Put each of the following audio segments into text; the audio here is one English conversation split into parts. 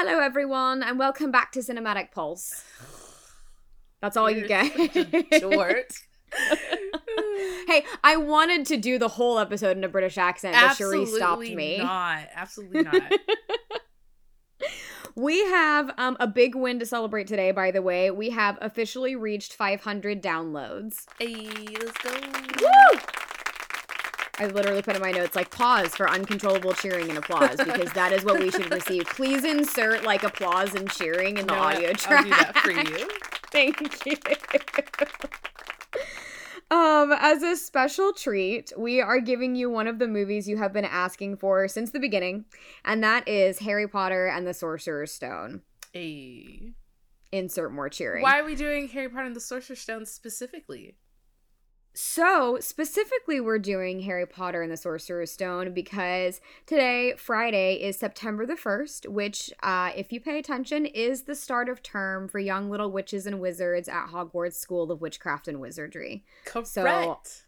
Hello, everyone, and welcome back to Cinematic Pulse. That's all you You're get. Short. hey, I wanted to do the whole episode in a British accent, but Sharee stopped me. Not. Absolutely not. We have um, a big win to celebrate today, by the way. We have officially reached 500 downloads. hey, let's go. Woo! I literally put in my notes like pause for uncontrollable cheering and applause because that is what we should receive. Please insert like applause and cheering in the know what? audio track. I'll do that for you. Thank you. Um, as a special treat, we are giving you one of the movies you have been asking for since the beginning, and that is Harry Potter and the Sorcerer's Stone. Hey. Insert more cheering. Why are we doing Harry Potter and the Sorcerer's Stone specifically? So, specifically, we're doing Harry Potter and the Sorcerer's Stone because today, Friday, is September the 1st, which, uh, if you pay attention, is the start of term for young little witches and wizards at Hogwarts School of Witchcraft and Wizardry. Correct.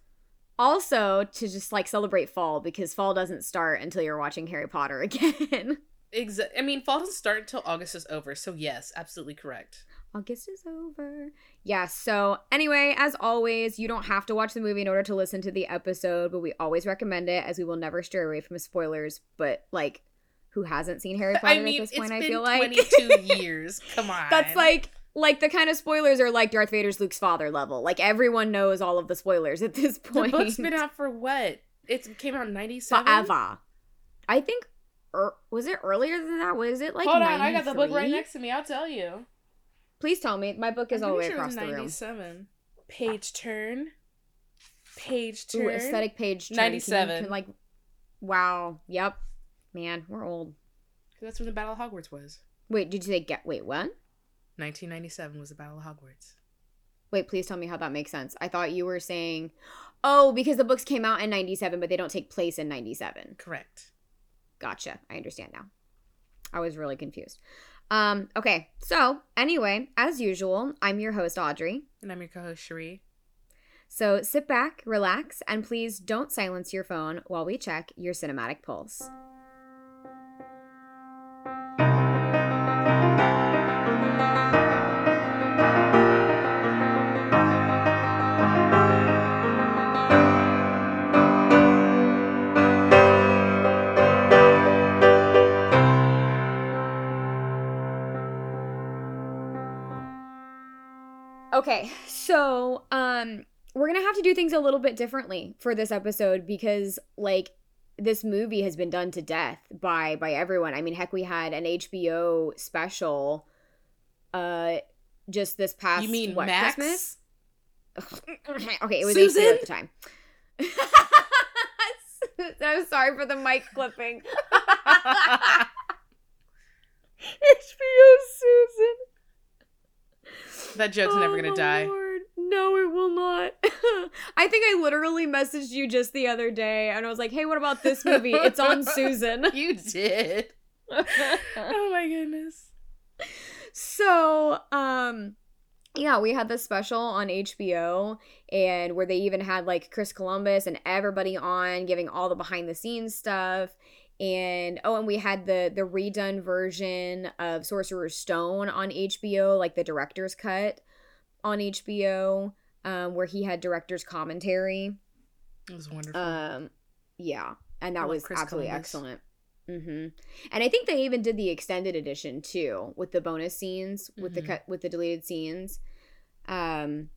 Also, to just like celebrate fall because fall doesn't start until you're watching Harry Potter again. Exa- I mean, fall doesn't start until August is over, so yes, absolutely correct. August is over. Yeah, so anyway, as always, you don't have to watch the movie in order to listen to the episode, but we always recommend it as we will never stray away from spoilers. But like, who hasn't seen Harry Potter I mean, at this point? I feel like 22 years. Come on. that's like like the kind of spoilers are like Darth Vader's Luke's father level. Like everyone knows all of the spoilers at this point. the book's been out for what? It came out in 97? forever. I think. Er, was it earlier than that? Was it like? Hold on, I got the book right next to me. I'll tell you. Please tell me. My book is all the way across the room. 97. Page turn. Page turn. Ooh, aesthetic page. turn. Can you- 97. Can, like, wow. Yep. Man, we're old. That's when the Battle of Hogwarts was. Wait, did you say get? Wait, what? 1997 was the Battle of Hogwarts. Wait, please tell me how that makes sense. I thought you were saying, oh, because the books came out in '97, but they don't take place in '97. Correct. Gotcha. I understand now. I was really confused. Um. Okay. So anyway, as usual, I'm your host Audrey. And I'm your co-host Sharee. So sit back, relax, and please don't silence your phone while we check your cinematic pulse. Okay, so um we're going to have to do things a little bit differently for this episode because like this movie has been done to death by by everyone. I mean, heck we had an HBO special uh just this past you mean what, Max? Christmas? okay, it was Susan? HBO at the time. I'm sorry for the mic clipping. HBO Susan. That joke's never Oh, gonna die. Lord. No, it will not. I think I literally messaged you just the other day and I was like, hey, what about this movie? It's on Susan. You did. oh my goodness. so, um, yeah, we had this special on HBO and where they even had like Chris Columbus and everybody on giving all the behind the scenes stuff. And oh, and we had the the redone version of Sorcerer's Stone on HBO, like the director's cut on HBO, um, where he had director's commentary. It was wonderful. Um, yeah, and that was Chris absolutely Columbus. excellent. hmm And I think they even did the extended edition too, with the bonus scenes, with the Mhm. cut, with the deleted scenes. Um,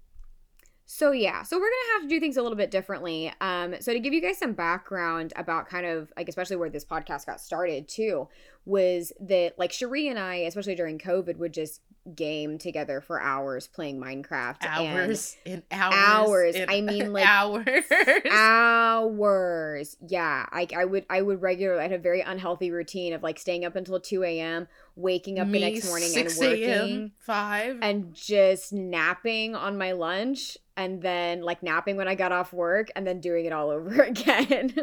so yeah, so we're gonna have to do things a little bit differently. Um, so to give you guys some background about kind of like especially where this podcast got started too, was that like Sharee and I, especially during COVID, would just game together for hours playing Minecraft. hours and hours. hours. and I mean, like, hours. hours yeah I, I would i would regularly i had a very unhealthy routine of like staying up until 2 a.m waking up Me, the next morning and 6 working Five. and just napping on my lunch and then like napping when i got off work and then doing it all over again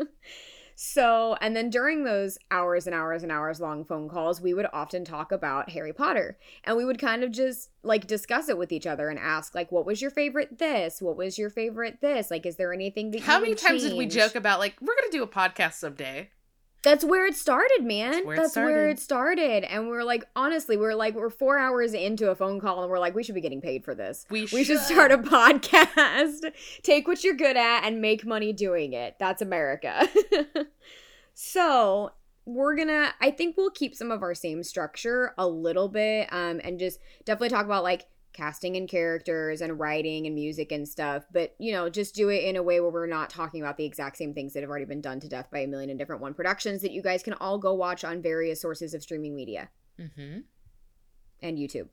So, and then during those hours and hours and hours long phone calls, we would often talk about Harry Potter. And we would kind of just like discuss it with each other and ask, like, what was your favorite this? What was your favorite this? Like, is there anything that How you many times did we joke about like we're gonna do a podcast someday? That's where it started, man. That's where it That's where started. it started. And we're like, honestly, we're like, we're four hours into a phone call and we're like, we should be getting paid for this. We We should start a podcast. Take what you're good at and make money doing it. That's America. so we're gonna I think we'll keep some of our same structure a little bit, um, and just definitely talk about like casting and characters and writing and music and stuff, but you know, just do it in a way where we're not talking about the exact same things that have already been done to death by a million and different one productions that you guys can all go watch on various sources of streaming media Mm-hmm. and YouTube.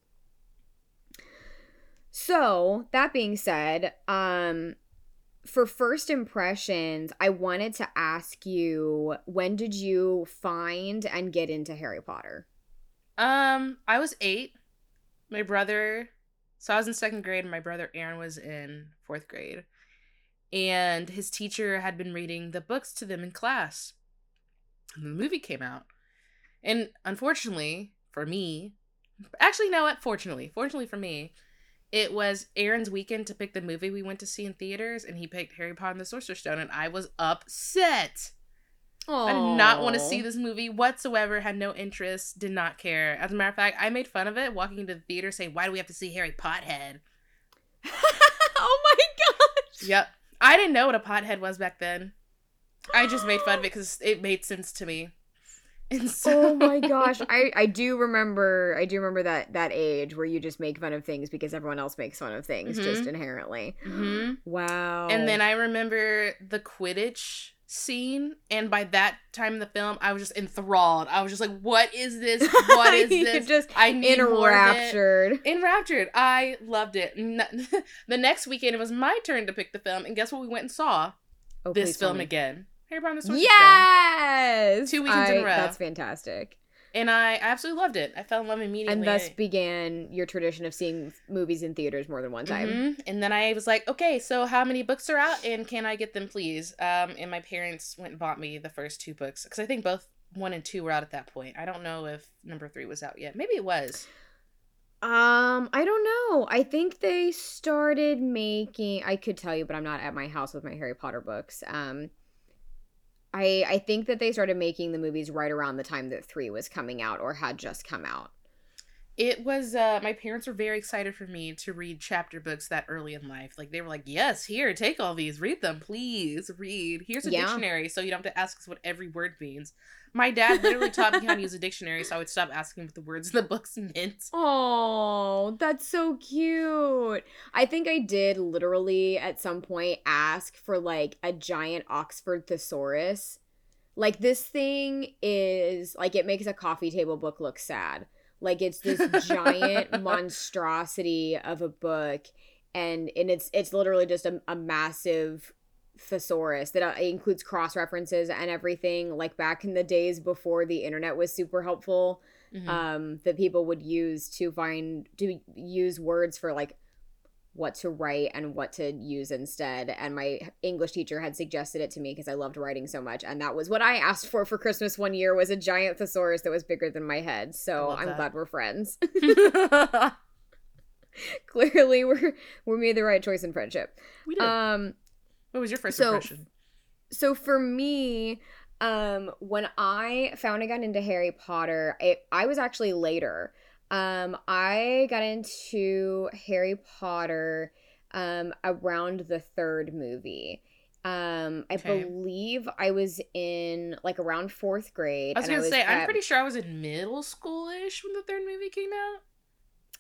So, that being said, um for first impressions, I wanted to ask you when did you find and get into Harry Potter? Um, I was eight. My brother, so I was in second grade, and my brother Aaron was in fourth grade. And his teacher had been reading the books to them in class. And the movie came out. And unfortunately for me, actually, no? Fortunately, fortunately for me, it was Aaron's weekend to pick the movie we went to see in theaters, and he picked Harry Potter and the Sorcerer's Stone, and I was upset. I did not want to see this movie whatsoever, had no interest, did not care. As a matter of fact, I made fun of it walking into the theater saying, Why do we have to see Harry Pothead? oh my gosh. Yep. I didn't know what a pothead was back then. I just made fun of it because it made sense to me. And so Oh my gosh. I I do remember I do remember that that age where you just make fun of things because everyone else makes fun of things just Mhm. inherently. hmm Wow. And then I remember the Quidditch scene, and by that time in the film, I was just enthralled. I was just like, "What is this? What is this?" just I need enraptured. Enraptured. I loved it. The next weekend, it was my turn to pick the film, and guess what? We went and saw Oh, this film again. Harry Potter and the Sorcerer's Stone. Yes. Two weekends in a I- row. That's fantastic. And I absolutely loved it. I fell in love immediately. And thus began your tradition of seeing movies in theaters more than one time. Mhm. And then I was like, okay, so how many books are out, and can I get them, please? Um, and my parents went and bought me the first two books because I think both one and two were out at that point. I don't know if number three was out yet. Maybe it was. Um, I don't know. I think they started making I could tell you, but I'm not at my house with my Harry Potter books. Um I I think that they started making the movies right around the time that 3 was coming out or had just come out. It was. Uh, my parents were very excited for me to read chapter books that early in life. Like they were like, "Yes, here, take all these, read them, please, read. Here's a Yeah. dictionary, so you don't have to ask us what every word means." My dad literally taught me how to use a dictionary, so I would stop asking what the words in the books meant. Oh, that's so cute. I think I did literally at some point ask for like a giant Oxford thesaurus. Like this thing is like it makes a coffee table book look sad. Like it's this giant monstrosity of a book and and it's it's literally just a, a massive thesaurus that uh, includes cross references and everything like back in the days before the internet was super helpful Mhm. um that people would use to find to use words for like what to write and what to use instead and my english teacher had suggested it to me because i loved writing so much and that was what i asked for for christmas one year was a giant thesaurus that was bigger than my head so i'm that. glad we're friends clearly we're we made the right choice in friendship we did. um what was your first so- impression? so for me um when i found i got into harry potter it, i was actually later um i got into harry potter um around the third movie um i Okay. believe i was in like around fourth grade I was gonna say, I'm pretty sure I was in middle school-ish when the third movie came out.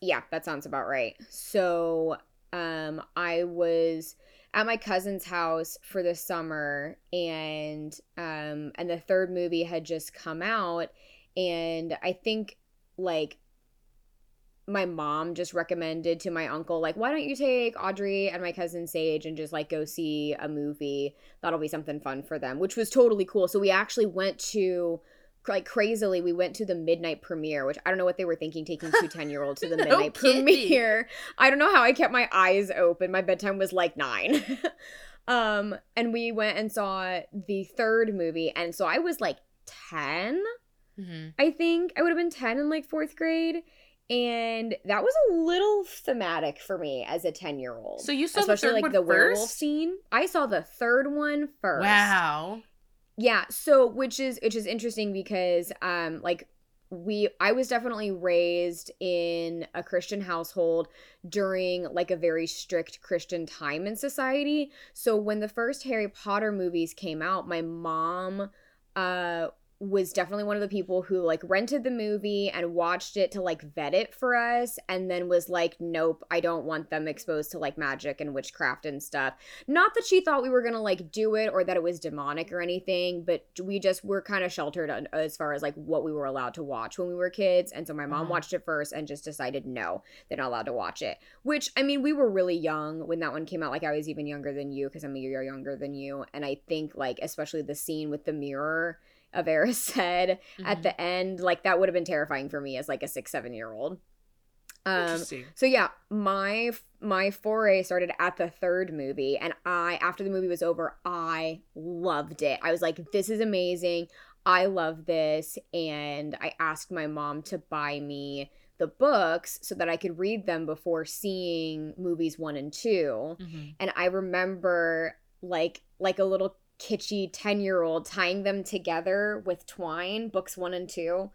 yeah that sounds about right so um i was at my cousin's house for the summer and um and the third movie had just come out and i think like my mom just recommended to my uncle like why don't you take audrey and my cousin sage and just like go see a movie that'll be something fun for them which was totally cool so we actually went to like crazily we went to the midnight premiere which i don't know what they were thinking taking two 10 year olds to the No midnight kidding. premiere i don't know how i kept my eyes open my bedtime was like nine um and we went and saw the third movie and so i was like 10 Mm-hmm. I think I would have been 10 in like fourth grade. And that was a little thematic for me as a 10 year old. So you saw Especially the third like one the werewolf first? scene. I saw the third one first. Wow. Yeah, so which is which is interesting because um like we I was definitely raised in a Christian household during like a very strict Christian time in society. So when the first Harry Potter movies came out, my mom uh was definitely one of the people who like rented the movie and watched it to like vet it for us and then was like nope i don't want them exposed to like magic and witchcraft and stuff not that she thought we were gonna like do it or that it was demonic or anything but we just were kind of sheltered as far as like what we were allowed to watch when we were kids and so my mom mm-hmm. watched it first and just decided no they're not allowed to watch it which i mean we were really young when that one came out like i was even younger than you because i'm a year younger than you and i think like especially the scene with the mirror Avera said mm-hmm. at the end, like that would have been terrifying for me as like a six, seven year old. Um, so yeah, my my foray started at the third movie, and I after the movie was over, I loved it. I was like, "This is amazing! I love this!" And I asked my mom to buy me the books so that I could read them before seeing movies one and 2 mm-hmm. And I remember like like a little kitschy 10 year old tying them together with twine, books one and two,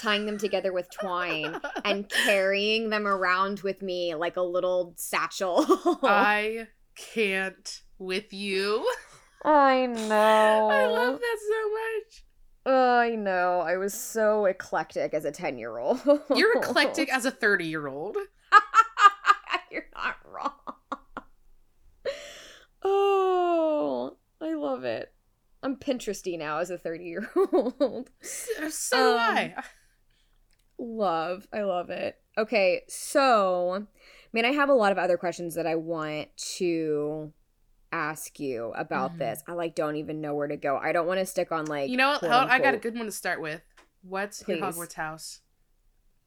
tying them together with twine and carrying them around with me like a little satchel. I can't with you. I know. I love that so much. I know. I was so eclectic as a 10 year old. You're eclectic as a 30 year old. You're not wrong. Oh, love it. I'm Pinteresty now as a 30 year old. So um, I. Love. I love it. Okay, so I mean, I have a lot of other questions that I want to ask you about mm-hmm. this. I like don't even know where to go. I don't want to stick on like You know what? I got a good one to start with. What's Please. your Hogwarts house?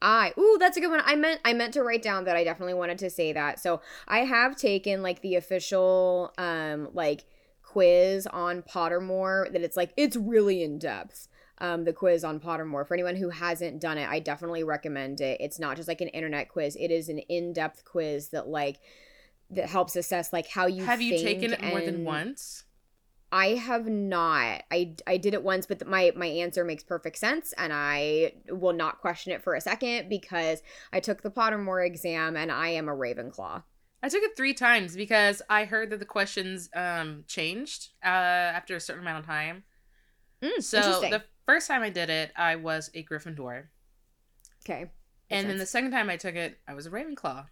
I ooh, that's a good one. I meant I meant to write down that I definitely wanted to say that. So I have taken like the official um like quiz on Pottermore that it's like it's really in depth. Um, the quiz on Pottermore. For anyone who hasn't done it, I definitely recommend it. It's not just like an internet quiz; it is an in-depth quiz that like that helps assess like how you have you taken it more than once. I have not. I, I did it once, but my my answer makes perfect sense, and I will not question it for a second because I took the Pottermore exam, and I am a Ravenclaw. I took it three times because I heard that the questions um changed uh after a certain amount of time. Mm, so the first time I did it, I was a Gryffindor. Okay. And sense. then the second time I took it, I was a Ravenclaw.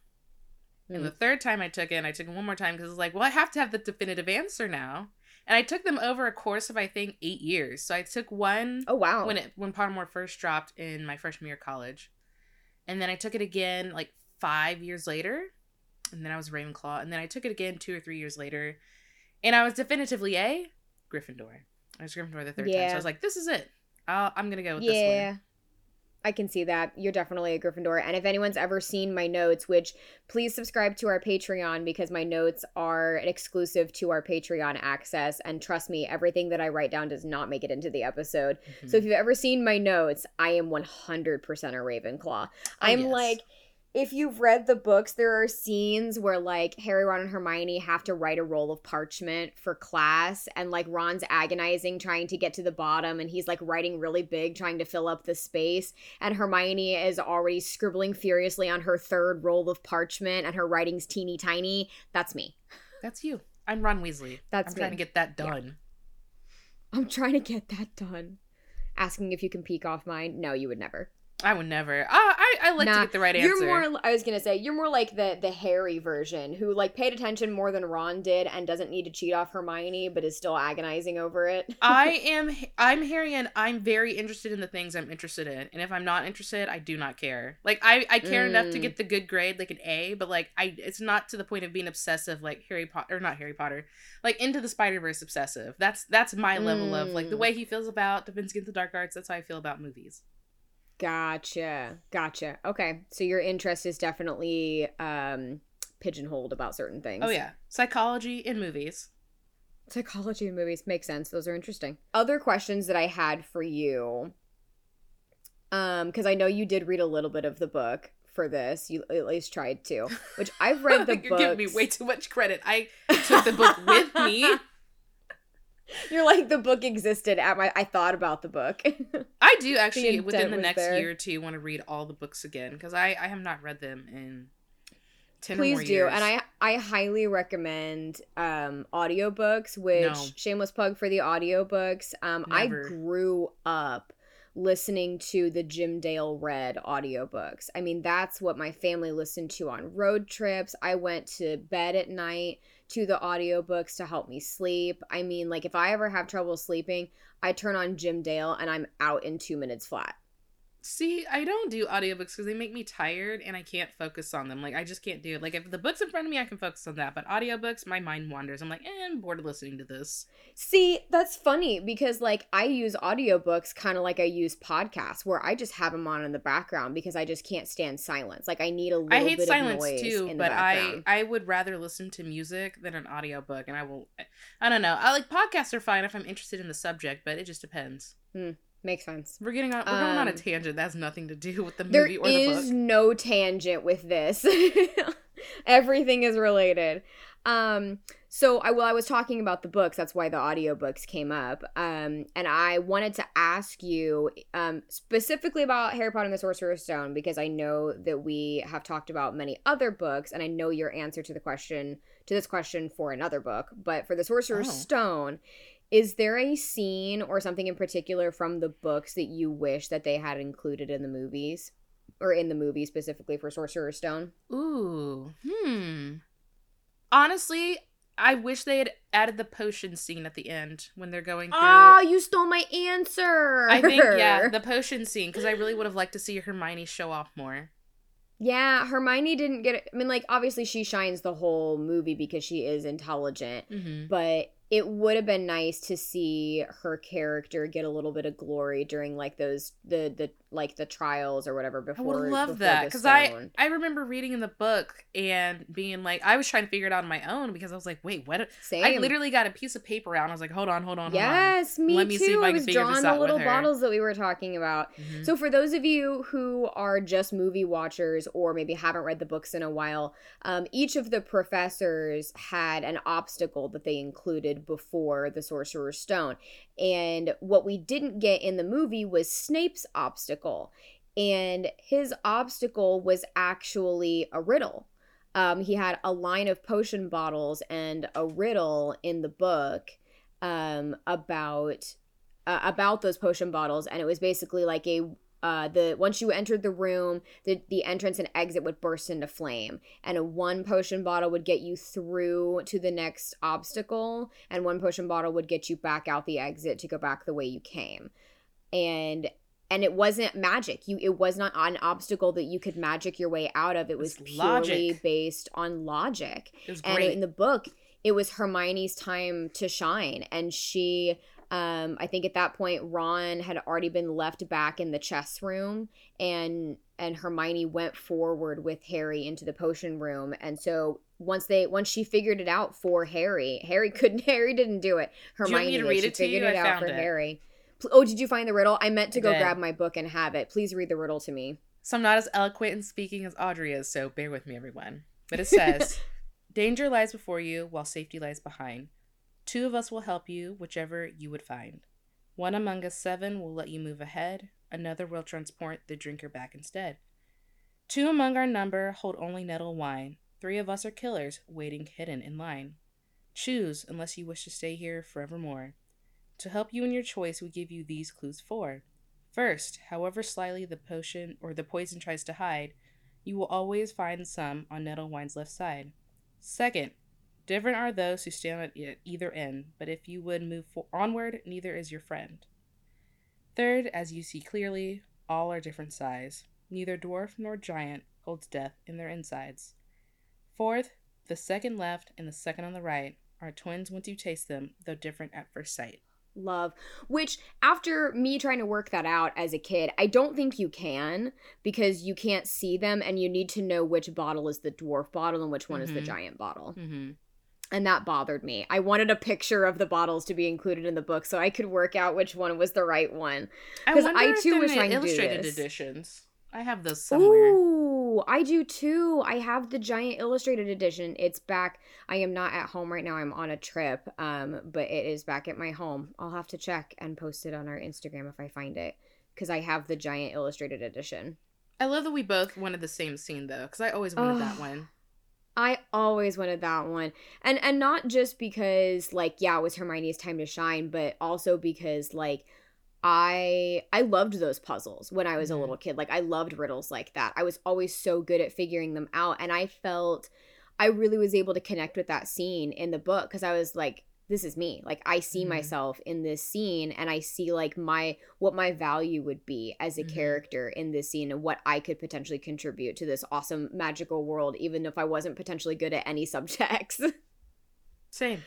Mm. And the third time I took it, and I took it one more time because it's like, well, I have to have the definitive answer now. And I took them over a course of I think eight years. So I took one. Oh wow! When it when Pottermore first dropped in my freshman year of college, and then I took it again like five years later and then I was Ravenclaw, and then I took it again two or three years later, and I was definitively a Gryffindor. I was Gryffindor the third yeah. time, so I was like, "This is it. i am gonna go with yeah. this one." I can see that. You're definitely a Gryffindor. And if anyone's ever seen my notes, which please subscribe to our Patreon because my notes are exclusive to our Patreon access. And trust me, everything that I write down does not make it into the episode. Mm-hmm. So if you've ever seen my notes, I am 100% a Ravenclaw. Oh, I'm yes. like if you've read the books, there are scenes where like Harry, Ron, and Hermione have to write a roll of parchment for class, and like Ron's agonizing trying to get to the bottom, and he's like writing really big, trying to fill up the space, and Hermione is already scribbling furiously on her third roll of parchment, and her writing's teeny tiny. That's me. That's you. I'm Ron Weasley. That's I'm me. trying to get that done. Yeah. I'm trying to get that done. Asking if you can peek off mine. No, you would never. I would never. Uh, I I like nah, to get the right answer. You're more. I was gonna say you're more like the the Harry version, who like paid attention more than Ron did, and doesn't need to cheat off Hermione, but is still agonizing over it. I am. I'm Harry, and I'm very interested in the things I'm interested in, and if I'm not interested, I do not care. Like I I care mm. enough to mm. get the good grade, like an A, but like I, it's not to the point of being obsessive, like Harry Potter or not Harry Potter, like into the Spider Verse obsessive. That's that's my level mm. of like the mm. way he feels about Defense Against the Dark Arts. That's how I feel about movies. Gotcha. Gotcha. Okay. So your interest is definitely um pigeonholed about certain things. Oh yeah. Psychology in movies. Psychology in movies makes sense. Those are interesting. Other questions that I had for you um cuz I know you did read a little bit of the book for this. You at least tried to. Which I've read the book. You're giving me way too much credit. I took the book with me. You're like the book existed at my I thought about the book. I do actually within the next there. year or two want to read all the books again because I I have not read them in ten Please more do. years. And I I highly recommend um audiobooks, which No. shameless plug for the audiobooks. Um I grew up listening to the Jim Dale read audiobooks. I mean, that's what my family listened to on road trips. I went to bed at night to the audiobooks to help me sleep. I mean, like if I ever have trouble sleeping, I turn on Jim Dale and I'm out in 2 minutes flat. See, I don't do audiobooks because they make me tired and I can't focus on them. Like I just can't do it. Like if the book's in front of me, I can focus on that. But audiobooks, my mind wanders. I'm like, eh, I'm bored of listening to this. See, that's funny because like I use audiobooks kind of like I use podcasts where I just have them on in the background because I just can't stand silence. Like I need a little I hate bit silence of noise too, but I. I would rather listen to music than an audiobook and I will I don't know. I like podcasts are fine if I'm interested in the subject, but it just depends. Makes sense. We're getting on we're going on a Um, tangent that has nothing to do with the movie or the is book. no tangent with this. Everything is related. Um so I well I was talking about the books, that's why the audiobooks came up. Um and I wanted to ask you um specifically about Harry Potter and the Sorcerer's Stone because I know that we have talked about many other books and I know your answer to the question to this question for another book, but for the Sorcerer's Oh. Stone is there a scene or something in particular from the books that you wish that they had included in the movies? Or in the movie specifically for Sorcerer's Stone? Ooh. Hmm. Honestly, I wish they had added the potion scene at the end when they're going through Oh, you stole my answer. I think yeah, the potion scene because I really would have liked to see Hermione show off more. yeah, Hermione didn't get it. I mean, like, obviously she shines the whole movie because she is intelligent, Mm-hmm. but it would have been nice to see her character get a little bit of glory during like those the the like the trials or whatever before. I would love that because I. I remember reading in the book and being like I was trying to figure it out on my own because I was like wait what Same. I literally got a piece of paper out and I was like hold on hold on hold Yes, me Let too. me see if I I was drawing the little bottles that we were talking about. on. Mhm. So, for those of you who are just movie watchers or maybe haven't read the books in a while, um, each of the professors had an obstacle that they included before the Sorcerer's Stone. And what we didn't get in the movie was Snape's obstacle. And his obstacle was actually a riddle. Um, he had a line of potion bottles and a riddle in the book um, about uh, about those potion bottles, and it was basically like a uh, the once you entered the room, the the entrance and exit would burst into flame, and a one potion bottle would get you through to the next obstacle, and one potion bottle would get you back out the exit to go back the way you came, and and it wasn't magic. You it was not an obstacle that you could magic your way out of. It was It's purely logic. based on logic it was and great. in the book it was hermione's time to shine and she um i think at that point ron had already been left back in the chess room and and hermione went forward with harry into the potion room and so once they once she figured it out for harry harry couldn't harry didn't do it Do you hermione to read she it to you? figured it I out for it. harry oh did you find the riddle i meant to go grab my book and have it please read the riddle to me So I'm not as eloquent in speaking as Audrey is, so bear with me, everyone. But it says, Danger lies before you, while safety lies behind. Two of us will help you, whichever you would find. One among us seven will let you move ahead, another will transport the drinker back instead. Two among our number hold only nettle wine. Three of us are killers, waiting hidden in line. Choose, unless you wish to stay here forevermore. To help you in your choice, we give you these clues four. First, however slyly the potion or the poison tries to hide, you will always find some on Nettle Wine's left side. Second, different are those who stand at either end, but if you would move for- onward, neither is your friend. Third, as you see clearly, all are different size. Neither dwarf nor giant holds death in their insides. Fourth, the second left and the second on the right are twins once you taste them, though different at first sight. Love which after me trying to work that out as a kid i don't think you can because you can't see them and you need to know which bottle is the dwarf bottle and which one is the Mhm. giant bottle Mm-hmm. and that bothered me i wanted a picture of the bottles to be included in the book so i could work out which one was the right one 'Cause I, too, was trying to do illustrated this. editions. I have those somewhere. Ooh, I do too. I have the giant illustrated edition. It's back. I am not at home right now. I'm on a trip. Um, but it is back at my home. I'll have to check and post it on our Instagram if I find it because I have the giant illustrated edition. I love that we both wanted the same scene though, because I always wanted oh, that one. I always wanted that one. And and not just because like yeah, it was Hermione's time to shine, but also because like I I loved those puzzles when I was mm-hmm. a little kid. Like I loved riddles like that. I was always so good at figuring them out and I felt I really was able to connect with that scene in the book cuz I was like this is me. Like I see mm-hmm. myself in this scene and I see like my what my value would be as a mm-hmm. character in this scene and what I could potentially contribute to this awesome magical world even if I wasn't potentially good at any subjects. Same.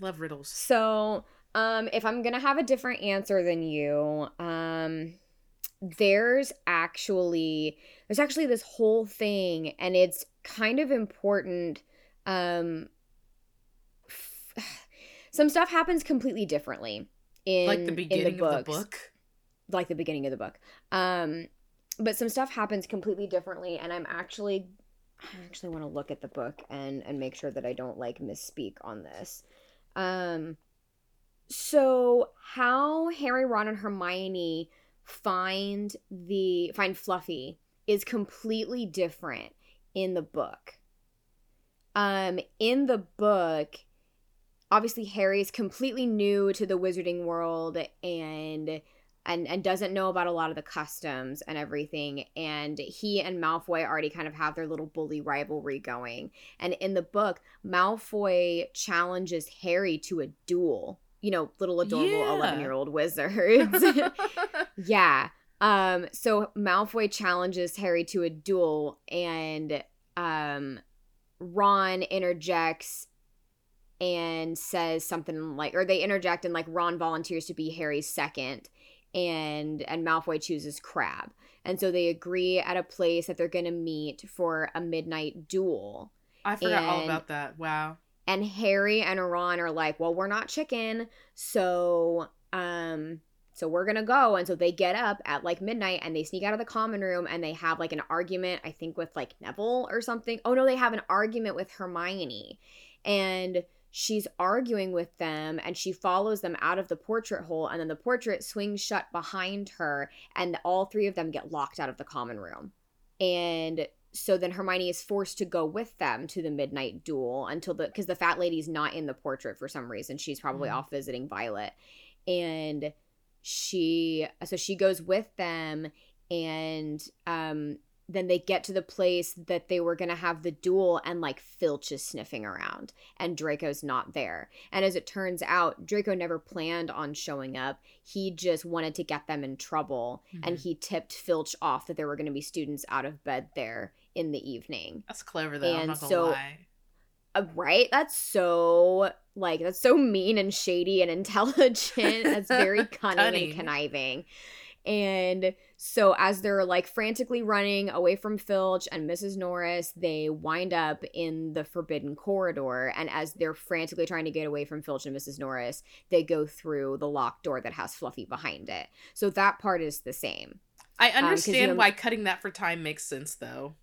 Love riddles. So, um, if I'm gonna have a different answer than you, um, there's actually there's actually this whole thing, and it's kind of important. Um, f- some stuff happens completely differently in like the beginning the of the book, like the beginning of the book. Um, but some stuff happens completely differently, and I'm actually I actually want to look at the book and and make sure that I don't like misspeak on this. Um so how Harry, Ron, and Hermione find the find Fluffy is completely different in the book. Um, in the book, obviously Harry is completely new to the wizarding world and and and doesn't know about a lot of the customs and everything and he and Malfoy already kind of have their little bully rivalry going and in the book Malfoy challenges Harry to a duel you know, little adorable 11 year old wizards. yeah. Um, so Malfoy challenges Harry to a duel, and um, Ron interjects and says something like, or they interject and like Ron volunteers to be Harry's second, and and Malfoy chooses Crabbe, and so they agree at a place that they're gonna meet for a midnight duel. I forgot and, all about that. Wow. And Harry and Ron are like, "Well, we're not chicken, so um so we're gonna go. And so they get up at like midnight and they sneak out of the common room and they have like an argument i think with like neville or something. Oh no they have an argument with hermione. And she's arguing with them and she follows them out of the portrait hole and then the portrait swings shut behind her and all three of them get locked out of the common room. And so then Hermione is forced to go with them to the midnight duel until the because the fat lady's not in the portrait for some reason. She's probably mm-hmm. off visiting Violet. And she so she goes with them and um then they get to the place that they were going to have the duel and like Filch is sniffing around and Draco's not there. And as it turns out, Draco never planned on showing up. He just wanted to get them in trouble mm-hmm. and he tipped Filch off that there were going to be students out of bed there in the evening. That's clever though. And so, uh, right? That's so like that's so mean and shady and intelligent. that's very cunning, cunning and conniving. And so as they're like frantically running away from Filch and Mrs. Norris, they wind up in the forbidden corridor. And as they're frantically trying to get away from Filch and Mrs. Norris, they go through the locked door that has Fluffy behind it. So that part is the same. I understand um, you know, why cutting that for time makes sense though.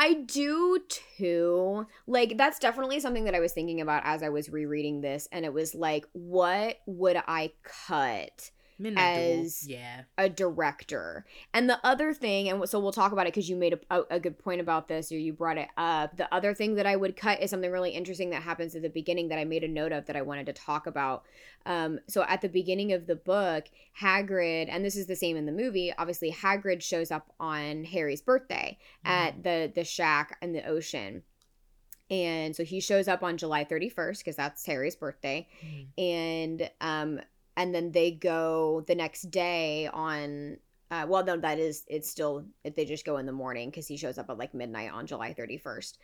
I do too. Like that's definitely something that I was thinking about as I was rereading this and it was like what would I cut? As yeah. a director. And the other thing, and so we'll talk about it because you made a, a, good point about this or you brought it up. The other thing that I would cut is something really interesting that happens at the beginning that I made a note of that I wanted to talk about. Um, so at the beginning of the book, Hagrid, and this is the same in the movie, obviously Hagrid shows up on Harry's birthday mm-hmm. at the the shack in the ocean. And so he shows up on July 31st because that's Harry's birthday. Mm-hmm. And um and then they go the next day on uh, well no that is it's still they just go in the morning because he shows up at like midnight on july 31st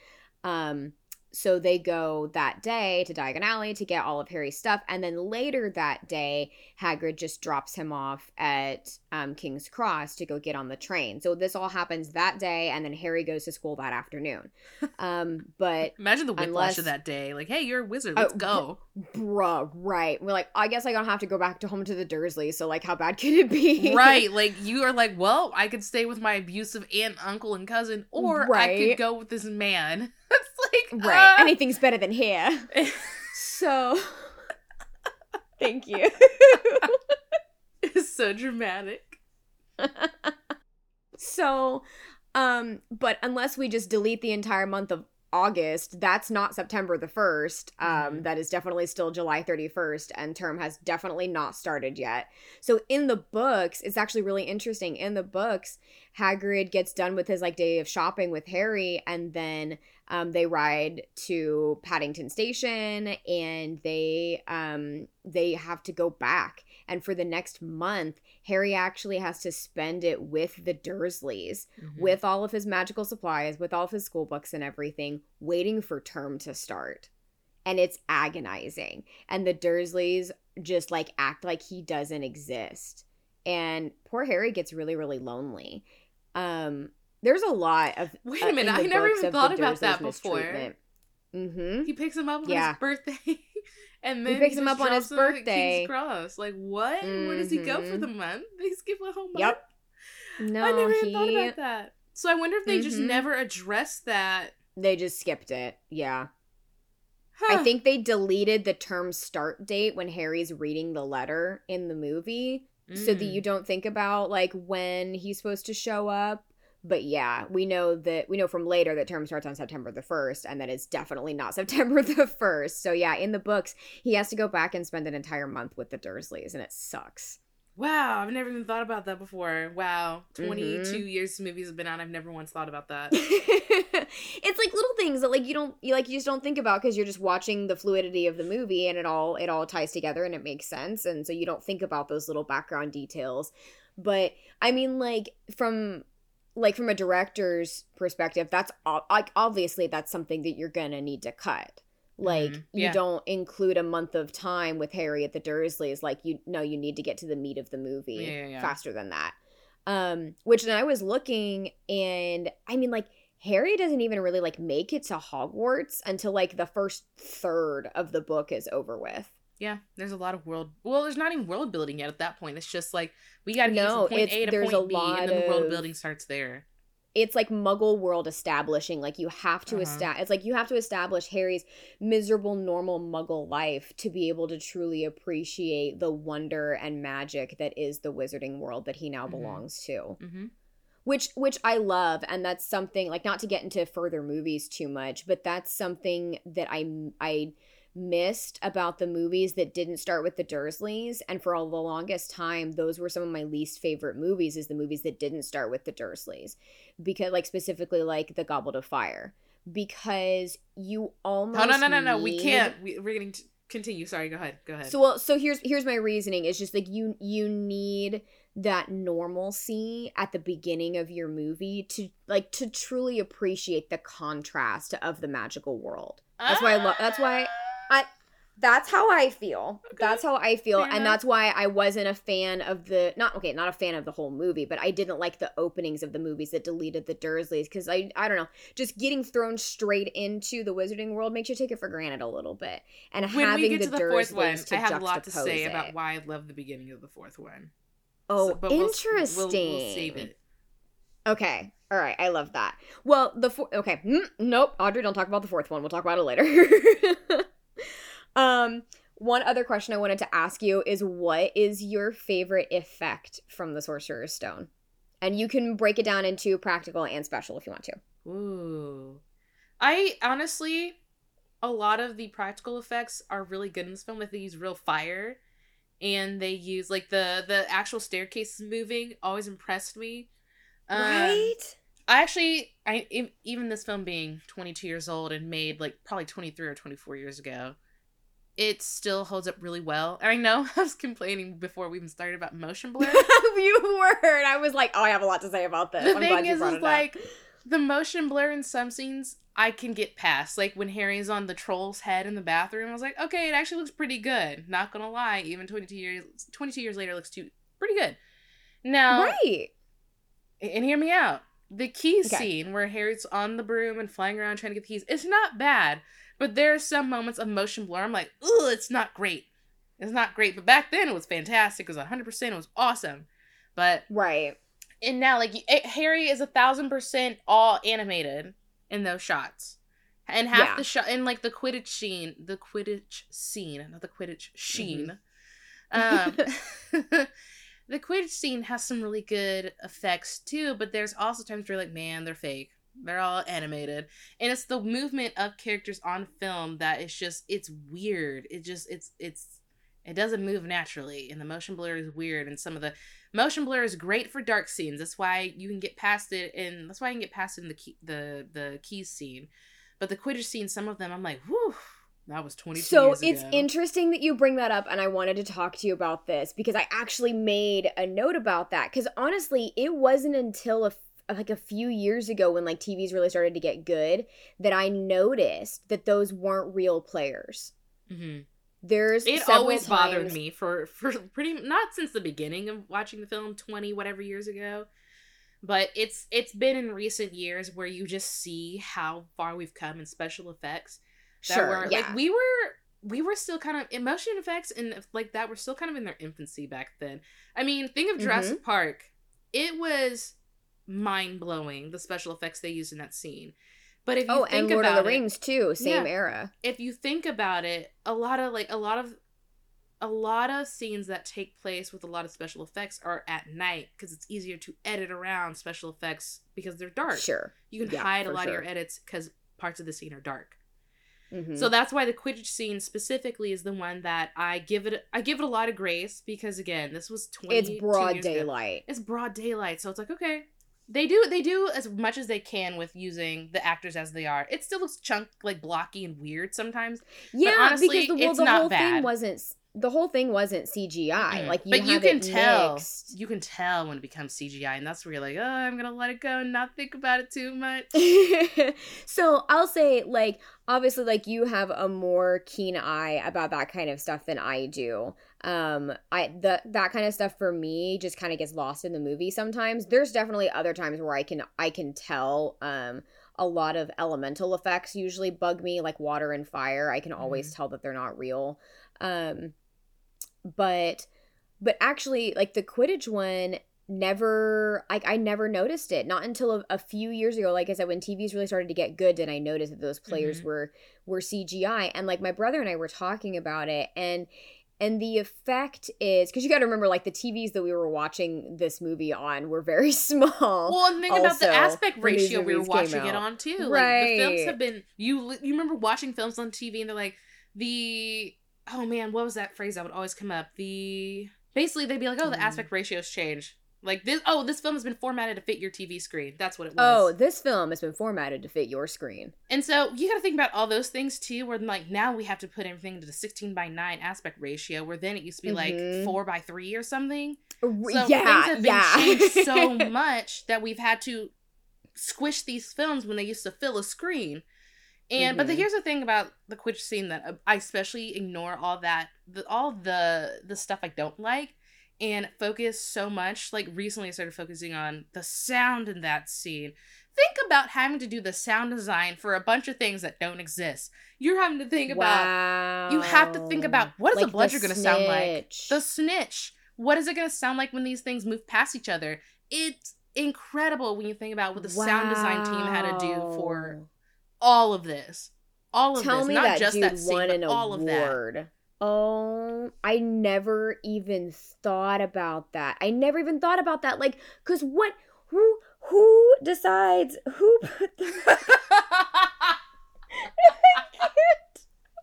um so they go that day to Diagon Alley to get all of Harry's stuff, and then later that day, Hagrid just drops him off at um, King's Cross to go get on the train. So this all happens that day, and then Harry goes to school that afternoon. Um, but Imagine the whiplash Unless- of that day. Like, hey, you're a wizard. Let's Oh, go. bruh, right? We're like, I guess I don't have to go back to home to the Dursleys. So like, how bad could it be? right. Like, you are like, well, I could stay with my abusive aunt, uncle, and cousin, or I could go with this man. like, right. uh, Anything's better than here. So, thank you. it's so dramatic. so, um, but unless we just delete the entire month of August, that's not September the 1st. Um, Mhm. that is definitely still July 31st, and term has definitely not started yet. So, in the books, it's actually really interesting. In the books, Hagrid gets done with his like day of shopping with Harry, and then um, they ride to Paddington Station, and they um, they have to go back. And for the next month, Harry actually has to spend it with the Dursleys, Mhm. with all of his magical supplies, with all of his school books and everything, waiting for term to start. And it's agonizing. And the Dursleys just like act like he doesn't exist. And poor Harry gets really, really lonely. Um, there's a lot of Wait uh, a minute, the I never even thought about that before. Mm-hmm. He picks him up on Yeah. his birthday. And then he picks him up on his drops him at birthday. King's Cross. Like what? Where does he go for the month? They skip a whole month. Yep. No, I never even he thought about that. So I wonder if they just Mhm. never addressed that. they just skipped it. Yeah. Huh. I think they deleted the term start date when Harry's reading the letter in the movie so that Mm. you don't think about like when he's supposed to show up. But yeah, we know that we know from later that term starts on September the 1st and that it's definitely not September the 1st. So yeah, in the books, he has to go back and spend an entire month with the Dursleys and it sucks. Wow, I've never even thought about that before. Wow. 22 Mhm. years movies have been out. I've never once thought about that. it's like little things that like you don't you like you just don't think about because you're just watching the fluidity of the movie and it all it all ties together and it makes sense and so you don't think about those little background details but i mean like from like from a director's perspective that's like obviously that's something that you're gonna need to cut like Mhm. you Yeah. don't include a month of time with harry at the dursleys like you know you need to get to the meat of the movie Yeah, yeah, yeah. faster than that um which then i was looking and i mean like harry doesn't even really like make it to hogwarts until like the first third of the book is over with Yeah, there's a lot of world. Well, there's not even world building yet at that point. It's just like we got to get No, from point A to there's point a B, and then the world building starts there. it's like muggle world establishing like you have to Uh-huh. esta- it's like you have to establish harry's miserable normal muggle life to be able to truly appreciate the wonder and magic that is the wizarding world that he now Mhm. belongs to Mm-hmm. which which I love and that's something like not to get into further movies too much but that's something that I I missed about the movies that didn't start with the Dursleys and for all the longest time those were some of my least favorite movies is the movies that didn't start with the Dursleys because like specifically like The Goblet of Fire because you almost Oh no no no no! We can't. We, we're going to continue. Sorry. Go ahead. Go ahead. so well, so here's here's my reasoning. It's just like you you need that normalcy at the beginning of your movie to like to truly appreciate the contrast of the magical world. That's why I love. That's why I. That's how I feel. Okay. That's how I feel, Fair and enough. that's why I wasn't a fan of the not okay, not a fan of the whole movie, but I didn't like the openings of the movies that deleted the Dursleys because I I don't know, just getting thrown straight into the Wizarding world makes you take it for granted a little bit, and when having the the Dursleys fourth one, to I have a lot to say it. about why I love the beginning of the fourth one. Oh, So- but we'll- interesting. We'll, we'll, save it. Okay. All right. I love that. Well, the four. Okay. Mm, nope. Audrey, don't talk about the fourth one. We'll talk about it later. um, one other question I wanted to ask you is what is your favorite effect from the Sorcerer's Stone? And you can break it down into practical and special if you want to. Ooh. I honestly, a lot of the practical effects are really good in this film. Like they use real fire, and they use like the the actual staircases moving. Always impressed me. Um, right? I actually, I even this film being 22 years old and made like probably 23 or 24 years ago, it still holds up really well. I know I was complaining before we even started about motion blur. you were. And I was like, oh, I have a lot to say about this. the I'm thing is, is up. like the motion blur in some scenes I can get past. Like when Harry's on the troll's head in the bathroom, I was like, okay, it actually looks pretty good. Not gonna lie, even 22 years 22 years later looks too pretty good. Now, right. and hear me out. The key Okay. scene where Harry's on the broom and flying around trying to get the keys, it's not bad. But there are some moments of motion blur. I'm like, ugh, it's not great. It's not great. But back then it was fantastic. It was 100%. It was awesome. But Right. and now like it, Harry is a thousand percent all animated in those shots, and half Yeah. the shot in like the Quidditch scene, the Quidditch scene, not the Quidditch sheen. Um, the Quidditch scene has some really good effects too, but there's also times where you're like, man, they're fake. They're all animated, and it's the movement of characters on film that is just it's weird. It just it's it's it doesn't move naturally, and the motion blur is weird, and some of the motion blur is great for dark scenes. That's why you can get past it, and that's why you can get past it in the key, the the keys scene. But the Quidditch scene, some of them, I'm like, whew, that was 22 So it's ago. interesting that you bring that up, and I wanted to talk to you about this because I actually made a note about that. Because honestly, it wasn't until a like a few years ago when like TVs really started to get good that I noticed that those weren't real players. Mm-hmm. There's It always bothered me for for pretty not since the beginning of watching the film 20 whatever years ago. But it's it's been in recent years where you just see how far we've come in special effects. Sure, yeah. like we were we were still kind of emotion effects and like that were still kind of in their infancy back then. I mean, think of Jurassic mm-hmm. Park. It was mind blowing the special effects they used in that scene. But if you oh, think and Lord about of the it, Rings too, same Yeah. era. if you think about it, a lot of like a lot of a lot of scenes that take place with a lot of special effects are at night because it's easier to edit around special effects because they're dark. Sure. You can Yeah, hide a lot sure. of your edits because parts of the scene are dark. Mhm. So that's why the Quidditch scene specifically is the one that I give it I give it a lot of grace because again, this was 20 it's broad daylight. It's broad daylight, so it's like okay. They do they do as much as they can with using the actors as they are. It still looks chunk like blocky and weird sometimes. Yeah, honestly, because the, well, the whole bad. thing wasn't the whole thing wasn't CGI. Mm-mm. Like you but you can tell mixed. you can tell when it becomes CGI, and that's where you're like, oh, I'm gonna let it go and not think about it too much. so I'll say, like, obviously, like you have a more keen eye about that kind of stuff than I do. Um, I the that kind of stuff for me just kind of gets lost in the movie sometimes. There's definitely other times where I can I can tell. Um, a lot of elemental effects usually bug me, like water and fire. I can always tell that they're not real. Um, but but actually, like the Quidditch one never like I never noticed it. Not until a, a few years ago, like I said, when TVs really started to get good, did I notice that those players Mhm. were were CGI. And like my brother and I were talking about it, and and the effect is because you got to remember, like the TVs that we were watching this movie on were very small. Well, and think about the aspect ratio we were watching it on too. Like the films have been you. You remember watching films on TV and they're like the oh man, what was that phrase that would always come up? The basically they'd be like, oh, the Mm. aspect ratios change. Like this, oh, this film has been formatted to fit your TV screen. That's what it was. Oh, this film has been formatted to fit your screen. And so you got to think about all those things too. Where like now we have to put everything into the sixteen by nine aspect ratio, where then it used to be Mhm. like four by three or something. So yeah, things have been yeah. changed so much that we've had to squish these films when they used to fill a screen. And but the, Mhm. here's the thing about the Quidditch scene that uh, I especially ignore all that the, all the the stuff I don't like and focus so much. Like recently, I started focusing on the sound in that scene. Think about having to do the sound design for a bunch of things that don't exist. You're having to think about wow. you have to think about what is Like the bludger gonna sound like? the snitch. What is it going to sound like when these things move past each other? It's incredible when you think about what the sound design team had to do for Wow. All of this. All of Tell this, me not that just dude that scene, won an all of that. award. Oh, I never even thought about that. I never even thought about that. Like, cause what? Who? Who decides? Who put the?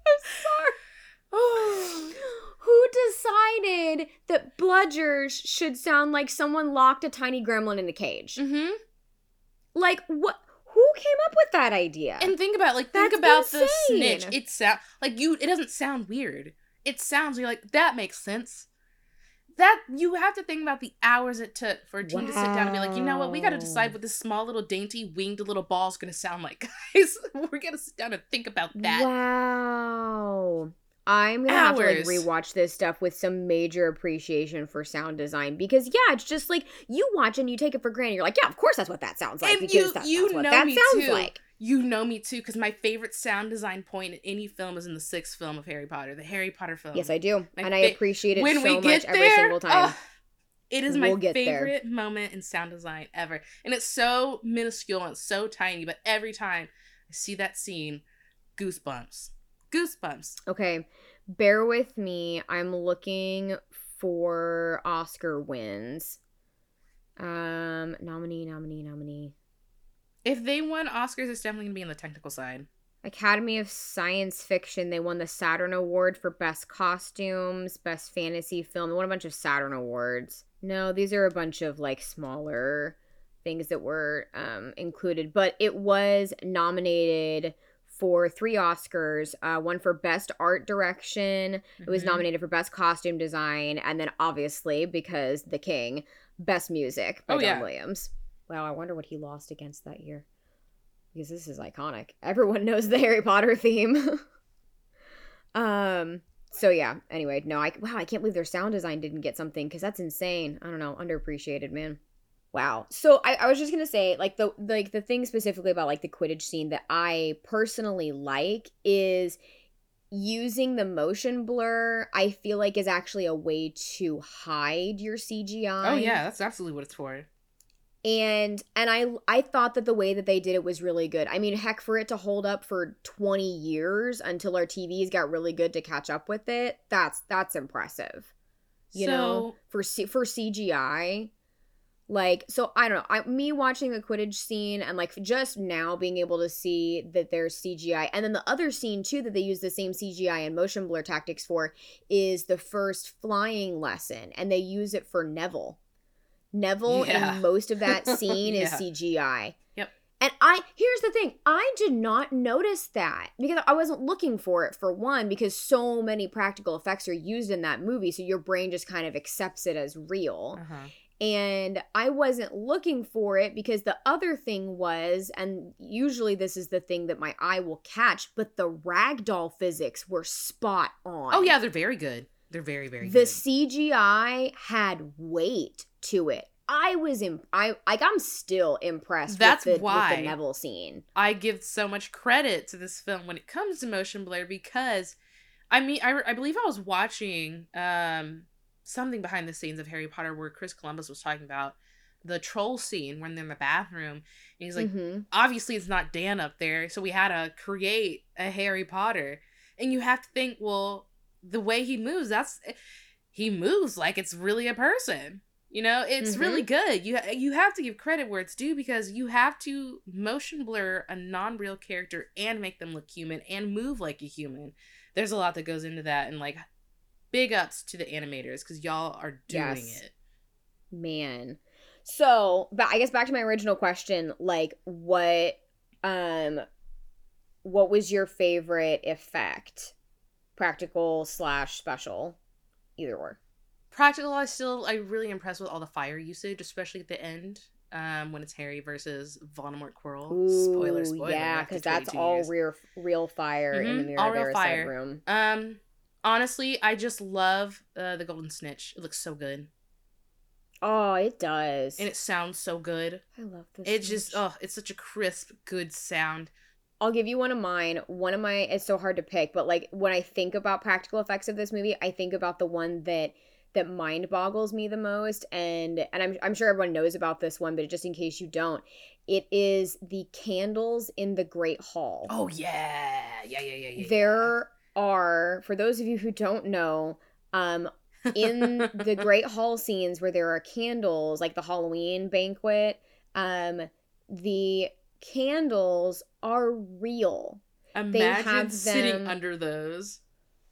I'm sorry. Who decided that bludgers should sound like someone locked a tiny gremlin in a cage? Mm-hmm. Like what? Who came up with that idea? And think about like think That's about the snitch. It sound like you. It doesn't sound weird. It sounds you're like that makes sense. that you have to think about the hours it took for a team to sit down and be like, you know what, we got to decide what this small little dainty winged little ball is going to sound like, guys. We're going to sit down and think about that. Wow. I'm gonna have to like rewatch this stuff with some major appreciation for sound design because yeah, it's just like you watch and you take it for granted. You're like, yeah, of course that's what that sounds like And because you- that's, you know that me sounds too. like. You know me too, because my favorite sound design point in any film is in the sixth film of Harry Potter, the Harry Potter film. Yes, I do, My and I appreciate it when so we much get every single time. ugh, it is my We'll get there. favorite moment in sound design ever. And it's so minuscule and so tiny, but every time I see that scene, goosebumps. Goosebumps. Okay, bear with me. I'm looking for Oscar wins. Um, nominee, nominee, nominee. If they won Oscars, it's definitely gonna be on the technical side. Academy of Science Fiction. They won the Saturn Award for Best Costumes, Best Fantasy Film. They won a bunch of Saturn Awards. No, these are a bunch of like smaller things that were um, included, but it was nominated for three Oscars. Uh, one for Best Art Direction. It was Mhm. nominated for Best Costume Design, and then obviously because the King, Best Music by Oh, John yeah. Williams. Wow, I wonder what he lost against that year. Because this is iconic. Everyone knows the Harry Potter theme. um. So yeah. Anyway, no. I wow. I can't believe their sound design didn't get something because that's insane. I don't know. Underappreciated, man. Wow. So I, I was just gonna say, like the like the thing specifically about like the Quidditch scene that I personally like is using the motion blur. I feel like is actually a way to hide your CGI. Oh yeah, that's absolutely what it's for. and and I I thought that the way that they did it was really good. I mean, heck, for it to hold up for twenty years until our TVs got really good to catch up with it, that's that's impressive. You know, for C- for CGI, like so I don't know. I me watching the Quidditch scene and like just now being able to see that there's CGI, and then the other scene too that they use the same CGI and motion blur tactics for is the first flying lesson, and they use it for Neville. Neville Yeah. and most of that scene is CGI. Yep. And I here's the thing, I did not notice that because I wasn't looking for it for one because so many practical effects are used in that movie so your brain just kind of accepts it as real. Uh-huh. And I wasn't looking for it because the other thing was and usually this is the thing that my eye will catch, but the ragdoll physics were spot on. Oh yeah, they're very good. They're very very The good. The CGI had weight to it. I was in I like I'm still impressed That's with, the, with why. the Neville scene. I give so much credit to this film when it comes to motion blur because I mean I, I believe I was watching um something behind the scenes of Harry Potter where Chris Columbus was talking about the troll scene when they're in the bathroom and he's like Mhm. obviously it's not Dan up there so we had to create a Harry Potter and you have to think well the way he moves that's he moves like it's really a person you know it's Mhm. really good you you have to give credit where it's due because you have to motion blur a non-real character and make them look human and move like a human there's a lot that goes into that and like big ups to the animators because y'all are doing Yes. it Man. So, but I guess back to my original question, like what um what was your favorite effect? Practical slash special. Either or. practical i still i really impressed with all the fire usage especially at the end um when it's harry versus voldemort quirrell spoiler Ooh, spoiler Yeah, because that's all years. real real fire in the Mhm, mirror all real fire. room. um honestly i just love uh, the golden snitch it looks so good Oh, it does. and it sounds so good I love this. it just oh it's such a crisp good sound I'll give you one of mine. One of my it's so hard to pick, but like when I think about practical effects of this movie, I think about the one that that mind boggles me the most and and I'm I'm sure everyone knows about this one, but just in case you don't, it is the candles in the Great Hall. oh yeah yeah yeah yeah yeah there are for those of you who don't know, um in the Great Hall scenes where there are candles, like the Halloween banquet, um, the candles are real. imagine sitting them- under those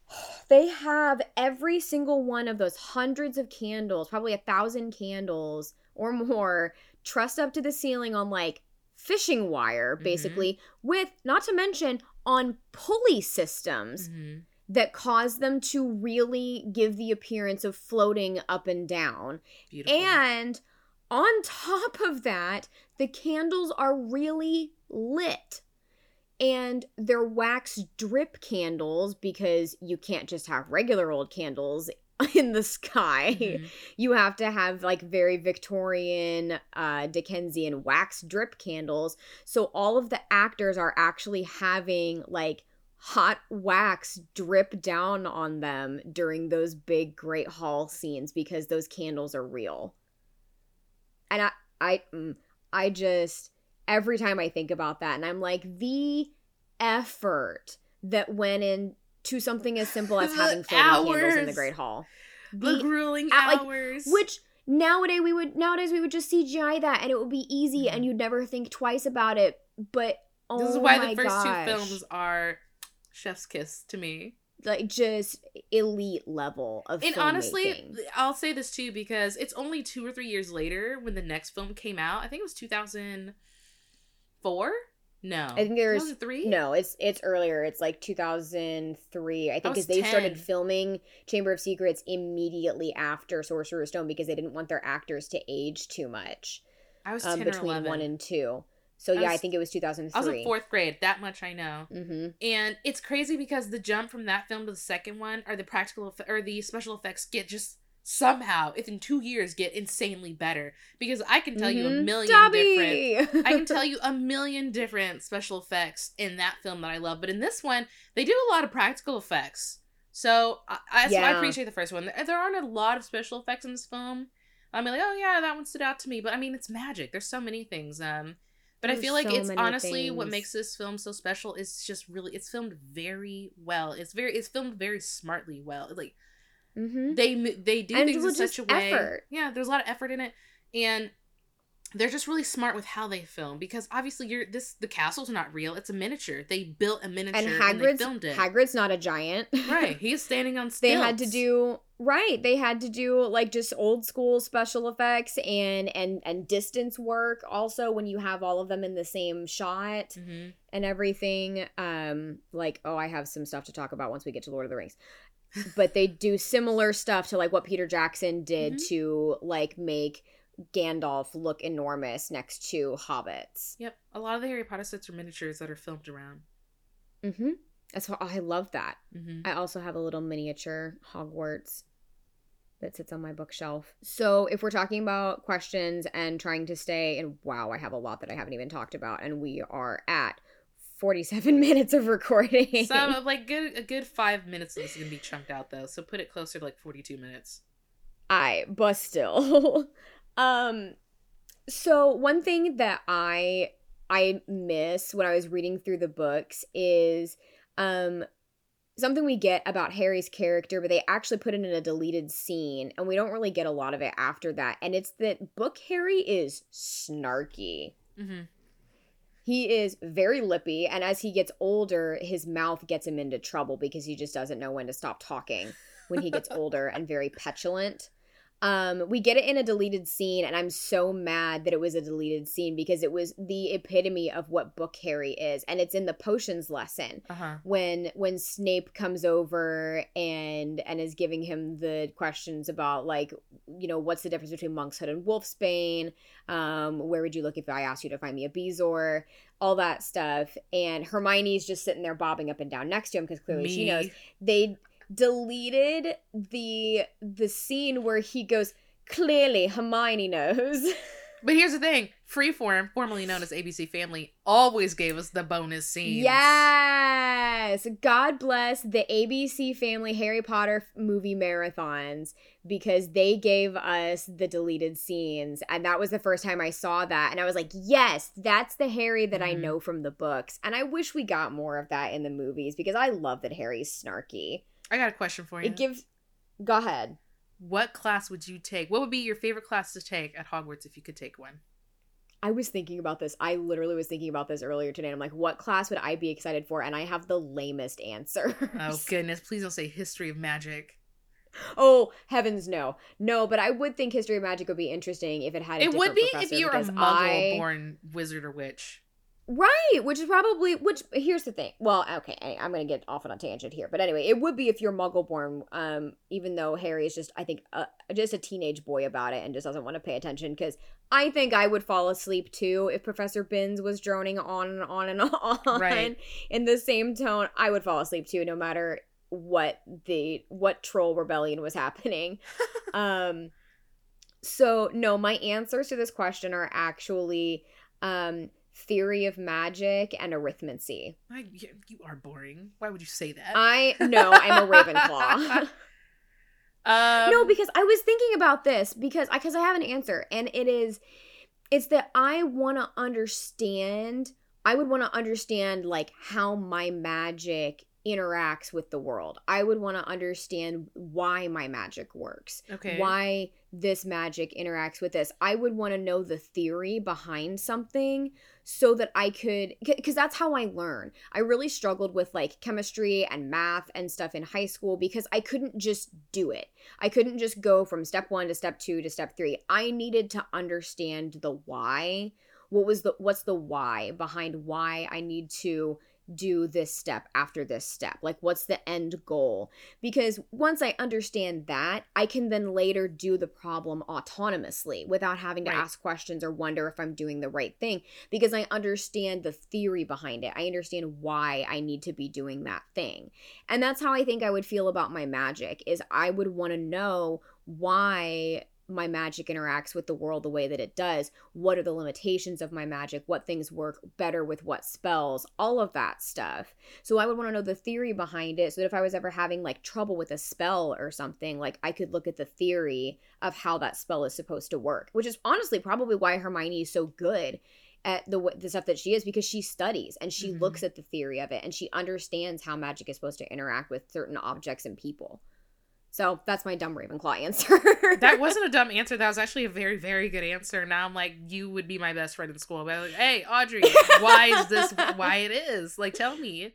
They have every single one of those hundreds of candles, probably a thousand candles or more, trussed up to the ceiling on like fishing wire, Mhm. basically, with not to mention on pulley systems Mhm. that cause them to really give the appearance of floating up and down. Beautiful. And on top of that, the candles are really lit. And they're wax drip candles because you can't just have regular old candles in the sky. Mhm. You have to have like very Victorian, uh, Dickensian wax drip candles. So all of the actors are actually having like hot wax drip down on them during those big Great Hall scenes because those candles are real. And I, I, mm, I just every time I think about that, and I'm like the effort that went into something as simple as having floating candles in the. Great Hall. the The grueling at, like, hours. which nowadays we would nowadays we would just CGI that and it would be easy Mhm. and you'd never think twice about it. But oh this is why my the first gosh, two films are chef's kiss to me. like just elite level of And honestly. I'll say this too because it's only two or three years later when the next film came out. I think it was 2004. No, I think there's three. no, it's it's earlier. It's like 2003, I think, because they started filming Chamber of Secrets immediately after Sorcerer's Stone because they didn't want their actors to age too much I was um, 10 between 11. one and two. So I yeah, I was- think it was 2003. I was in fourth grade. That much I know. Mm-hmm. And it's crazy because the jump from that film to the second one, or the practical or the special effects, get just somehow, if in two years, get insanely better. Because I can tell you a Mhm. million Dobby! different. I can tell you a million different special effects in that film that I love, but in this one, they do a lot of practical effects. So I, I, so I appreciate the first one. There, there aren't a lot of special effects in this film. I'm like, oh yeah, that one stood out to me. But I mean, it's magic. There's so many things. Um, but I feel like so it's honestly what makes this film so special is just really it's filmed very well. It's very it's filmed very smartly well. Like mm-hmm. they they do And things in such a way. effort. Yeah, there's a lot of effort in it, and they're just really smart with how they film because obviously you're this the castle's not real. It's a miniature. They built a miniature And and, they Hagrid's filmed it. Hagrid's not a giant. right, he's standing on stage. they had to do right they had to do like just old school special effects and and and distance work also when you have all of them in the same shot Mhm. and everything um like oh i have some stuff to talk about once we get to lord of the rings but they do similar stuff to like what peter jackson did Mhm. to like make gandalf look enormous next to hobbits Yep, a lot of the Harry Potter sets are miniatures that are filmed around. mm-hmm that's i love that hmm I also have a little miniature Hogwarts that sits on my bookshelf. So, if we're talking about questions and trying to stay, and wow, I have a lot that I haven't even talked about, and we are at 47 minutes of recording. Some like good a good five minutes of this is gonna be chunked out though, so put it closer to like forty two minutes. I, but still. um, so one thing that I I miss when I was reading through the books is um something we get about Harry's character, but they actually put it in a deleted scene, and we don't really get a lot of it after that. And it's that book Harry is snarky. Mm-hmm. He is very lippy, and as he gets older, his mouth gets him into trouble because he just doesn't know when to stop talking when he gets older and very petulant. Um, we get it in a deleted scene, and I'm so mad that it was a deleted scene because it was the epitome of what book Harry is, and it's in the potions lesson Uh huh. when when Snape comes over and and is giving him the questions about like you know what's the difference between monkshood and wolfsbane? Um where would you look if I asked you to find me a bezoar all that stuff. And Hermione's just sitting there bobbing up and down next to him because clearly she knows. They deleted the the scene where he goes clearly Hermione knows But here's the thing: Freeform, formerly known as ABC Family, always gave us the bonus scenes. Yes. God bless the ABC Family Harry Potter movie marathons because they gave us the deleted scenes. And that was the first time I saw that. And I was like, yes, that's the Harry that I Mhm. know from the books. And I wish we got more of that in the movies because I love that Harry's snarky. I got a question for you. It gives. Go ahead. what class would you take? What would be your favorite class to take at Hogwarts if you could take one? I was thinking about this. I literally was thinking about this earlier today. I'm like, what class would I be excited for? And I have the lamest answer. Oh goodness! Please don't say History of Magic. Oh heavens, no, no! But I would think history of magic would be interesting if it had. A It would be if you were a Muggle-born wizard or witch. Right, which is probably which. Here's the thing. Well, okay, I'm gonna get off on a tangent here, but anyway, it would be if you're Muggle-born. Um, even though Harry is just, I think, uh, just a teenage boy about it and just doesn't want to pay attention. Because I think I would fall asleep too if Professor Binns was droning on and on and on Right. in the same tone. I would fall asleep too, no matter what the what troll rebellion was happening. um, so no, my answers to this question are actually um theory of magic and arithmancy. I, you are boring. Why would you say that? I no, I'm a Ravenclaw. um, no, because I was thinking about this because I because I have an answer and it is it's that I want to understand I would want to understand like how my magic interacts with the world. I would want to understand why my magic works. okay. why this magic interacts with this. I would want to know the theory behind something so that I could because that's how I learn. I really struggled with like chemistry and math and stuff in high school because I couldn't just do it. I couldn't just go from step 1 to step 2 to step 3. I needed to understand the why. What was the what's the why behind why I need to do this step after this step? Like, what's the end goal? Because once I understand that, I can then later do the problem autonomously without having to Right. ask questions or wonder if I'm doing the right thing because I understand the theory behind it. I understand why I need to be doing that thing. And that's how I think I would feel about my magic is I would want to know why my magic interacts with the world the way that it does. What are the limitations of my magic? What things work better with what spells? All of that stuff. So I would want to know the theory behind it so that if I was ever having like trouble with a spell or something, like I could look at the theory of how that spell is supposed to work, which is honestly probably why Hermione is so good at the the stuff that she is because she studies and she Mhm. looks at the theory of it and she understands how magic is supposed to interact with certain objects and people. So that's my dumb Ravenclaw answer. that wasn't a dumb answer. That was actually a very, very good answer. Now I'm like, you would be my best friend in school. But I'm like, hey, Audrey, why is this why it is? Like, tell me.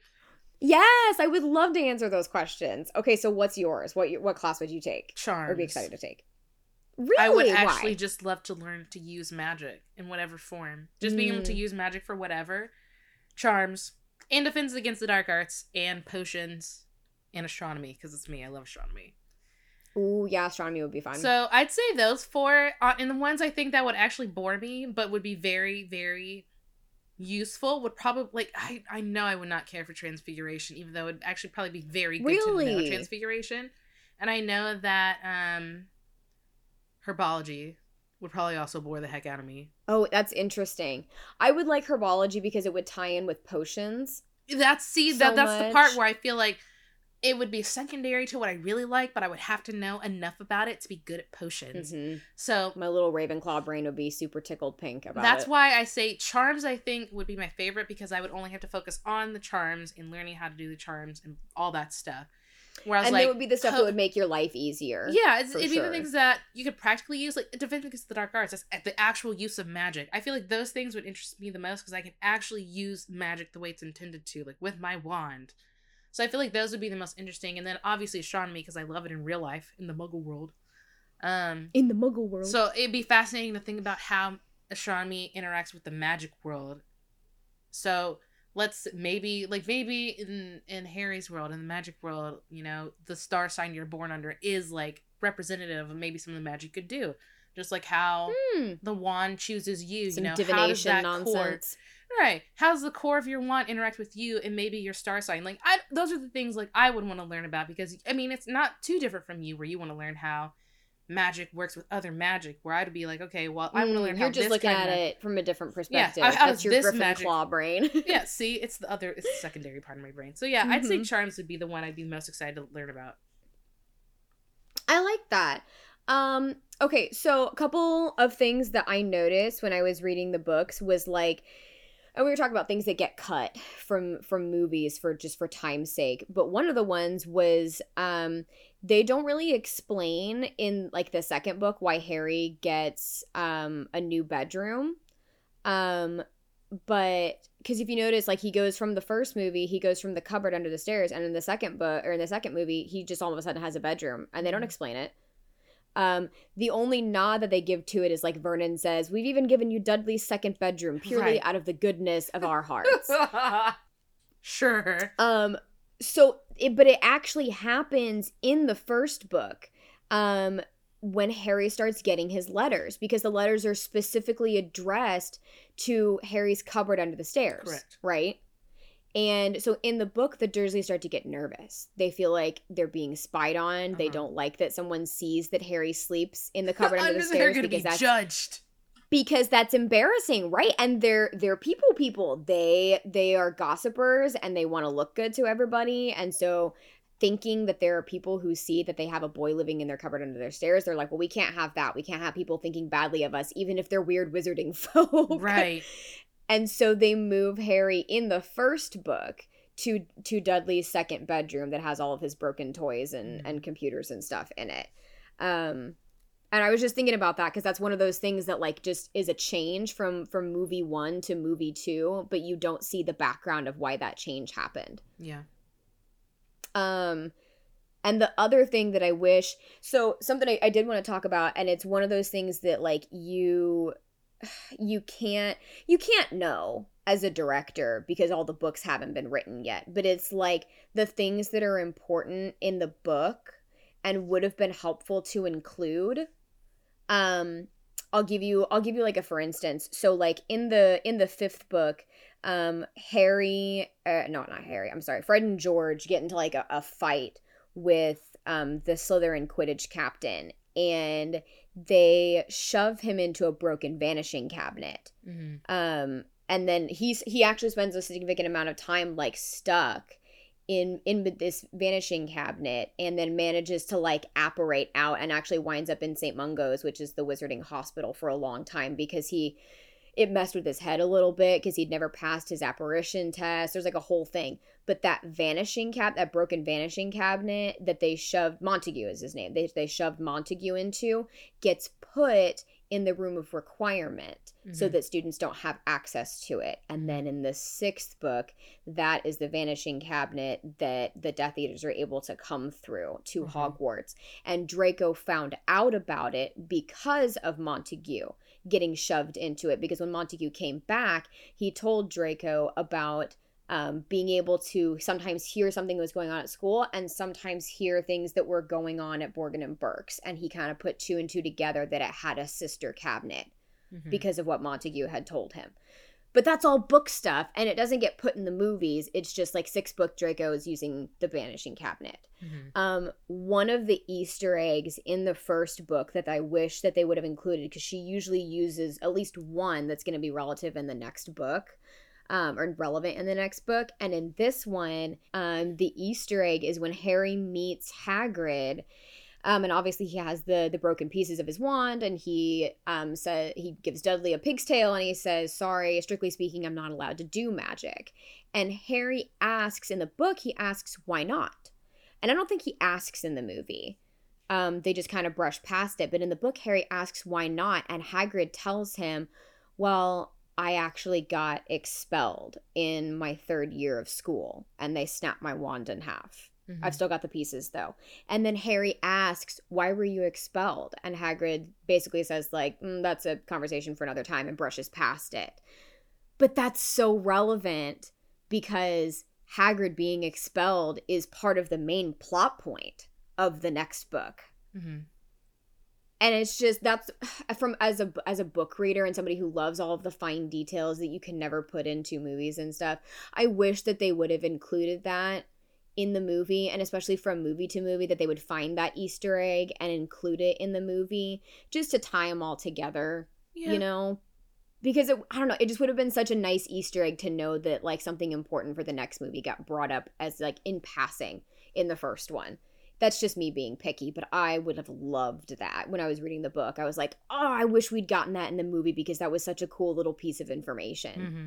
Yes, I would love to answer those questions. Okay, so what's yours? What what class would you take Charms. or be excited to take? Really? I would Why? actually just love to learn to use magic in whatever form. Just being able to Mm. use magic for whatever. Charms and defense against the dark arts and potions and astronomy because it's me. I love astronomy. Ooh, yeah, astronomy would be fun. So I'd say those four, uh, and the ones I think that would actually bore me, but would be very, very useful, would probably like I I know I would not care for transfiguration, even though it'd actually probably be very good to know transfiguration. And I know that um herbology would probably also bore the heck out of me. oh, that's interesting. I would like herbology because it would tie in with potions. That's see So that that's the part where I feel like it would be secondary to what I really like, but I would have to know enough about it to be good at potions. Mhm. So My little Ravenclaw brain would be super tickled pink about it. That's it. why I say charms. I think would be my favorite because I would only have to focus on the charms and learning how to do the charms and all that stuff. Whereas, and like, it would be the stuff that would make your life easier. yeah, it's, it'd be the things that you could practically use, like defense against the dark arts. That's at the actual use of magic. I feel like those things would interest me the most because I can actually use magic the way it's intended to, like with my wand. So I feel like those would be the most interesting, and then obviously astronomy because I love it in real life in the Muggle world. Um, In the Muggle world. so it'd be fascinating to think about how astronomy interacts with the magic world. So let's maybe like maybe in in Harry's world, in the magic world, you know, the star sign you're born under is like representative of maybe some of the magic could do. Just like how Hmm, the wand chooses you, some you know, how does divination that nonsense. Right. How does the core of your want interact with you and maybe your star sign? Like, I those are the things like I would want to learn about because I mean it's not too different from you where you want to learn how magic works with other magic. Where I'd be like, okay, well I want to Mm, learn You're how just looking at of- it from a different Yeah, perspective. how- how That's your this Griffin claw brain. Yeah, see, it's the other, it's the secondary part of my brain. So yeah, I'd say Mhm. charms would be the one I'd be most excited to learn about. I like that. Um, okay, so a couple of things that I noticed when I was reading the books was like and we were talking about things that get cut from from movies for just for time's sake. But one of the ones was um they don't really explain in like the second book why Harry gets um a new bedroom. Um but because if you notice like he goes from the first movie he goes from the cupboard under the stairs and in the second book or in the second movie he just all of a sudden has a bedroom and they don't Mhm. explain it Um, the only nod that they give to it is like Vernon says, "We've even given you Dudley's second bedroom purely Right. out of the goodness of our hearts." sure. Um, so, it, but it actually happens in the first book. Um, when Harry starts getting his letters, because the letters are specifically addressed to Harry's cupboard under the stairs. Correct. Right? And so in the book, the Dursleys start to get nervous. They feel like they're being spied on. They Uh-huh. don't like that someone sees that Harry sleeps in the cupboard under the They're stairs because be that's judged. because that's embarrassing right and they're they're people people they they are gossipers and they want to look good to everybody and so thinking that there are people who see that they have a boy living in their cupboard under their stairs they're like well we can't have that we can't have people thinking badly of us even if they're weird wizarding folk Right. And so they move harry in the first book to to dudley's second bedroom that has all of his broken toys and Mhm. and computers and stuff in it um and i was just thinking about that because that's one of those things that like just is a change from from movie one to movie two but you don't see the background of why that change happened Yeah. um and the other thing that i wish so something I, I did want to talk about and it's one of those things that like you you can't you can't know as a director because all the books haven't been written yet but it's like the things that are important in the book and would have been helpful to include um i'll give you i'll give you like a for instance. So like in the in the fifth book um harry uh, no not harry i'm sorry fred and george get into like a, a fight with um the slytherin quidditch captain. And they shove him into a broken vanishing cabinet. Hmm um and then he's he actually spends a significant amount of time like stuck in in this vanishing cabinet and then manages to like apparate out and actually winds up in St. Mungo's which is the wizarding hospital for a long time because he it messed with his head a little bit because he'd never passed his apparition test. There's like a whole thing but that vanishing cap that broken vanishing cabinet that they shoved Montague is his name they, they shoved Montague into gets put in the room of requirement so Mhm. that students don't have access to it. And then in the sixth book, that is the vanishing cabinet that the Death Eaters are able to come through to Mhm. Hogwarts. And Draco found out about it because of Montague getting shoved into it. Because when Montague came back, he told Draco about um, being able to sometimes hear something that was going on at school and sometimes hear things that were going on at Borgin and Burke's. And he kind of put two and two together that it had a sister cabinet Mhm. because of what Montague had told him. But that's all book stuff, and it doesn't get put in the movies. It's just like six book Draco is using the Vanishing Cabinet. Mhm. Um, one of the Easter eggs in the first book that I wish that they would have included, because she usually uses at least one that's going to be relative in the next book. Um, or relevant in the next book. And in this one, um, the Easter egg is when Harry meets Hagrid um, and obviously he has the the broken pieces of his wand, and he um said he gives Dudley a pig's tail, and he says, "Sorry, strictly speaking, I'm not allowed to do magic." And Harry asks in the book, he asks why not, and I don't think he asks in the movie. Um, they just kind of brush past it, but in the book, Harry asks why not, and Hagrid tells him, "Well." I actually got expelled in my third year of school, and they snapped my wand in half. Mhm. I've still got the pieces though. And then Harry asks, "Why were you expelled?" And Hagrid basically says like, mm, "That's a conversation for another time," and brushes past it. But that's so relevant because Hagrid being expelled is part of the main plot point of the next book. Mhm. And it's just that's from as a as a book reader and somebody who loves all of the fine details that you can never put into movies and stuff. I wish that they would have included that in the movie and especially from movie to movie that they would find that easter egg and include it in the movie just to tie them all together Yeah. you know because it, i don't know it just would have been such a nice easter egg to know that like something important for the next movie got brought up as like in passing in the first one that's just me being picky but i would have loved that when i was reading the book i was like oh i wish we'd gotten that in the movie because that was such a cool little piece of information Mm-hmm.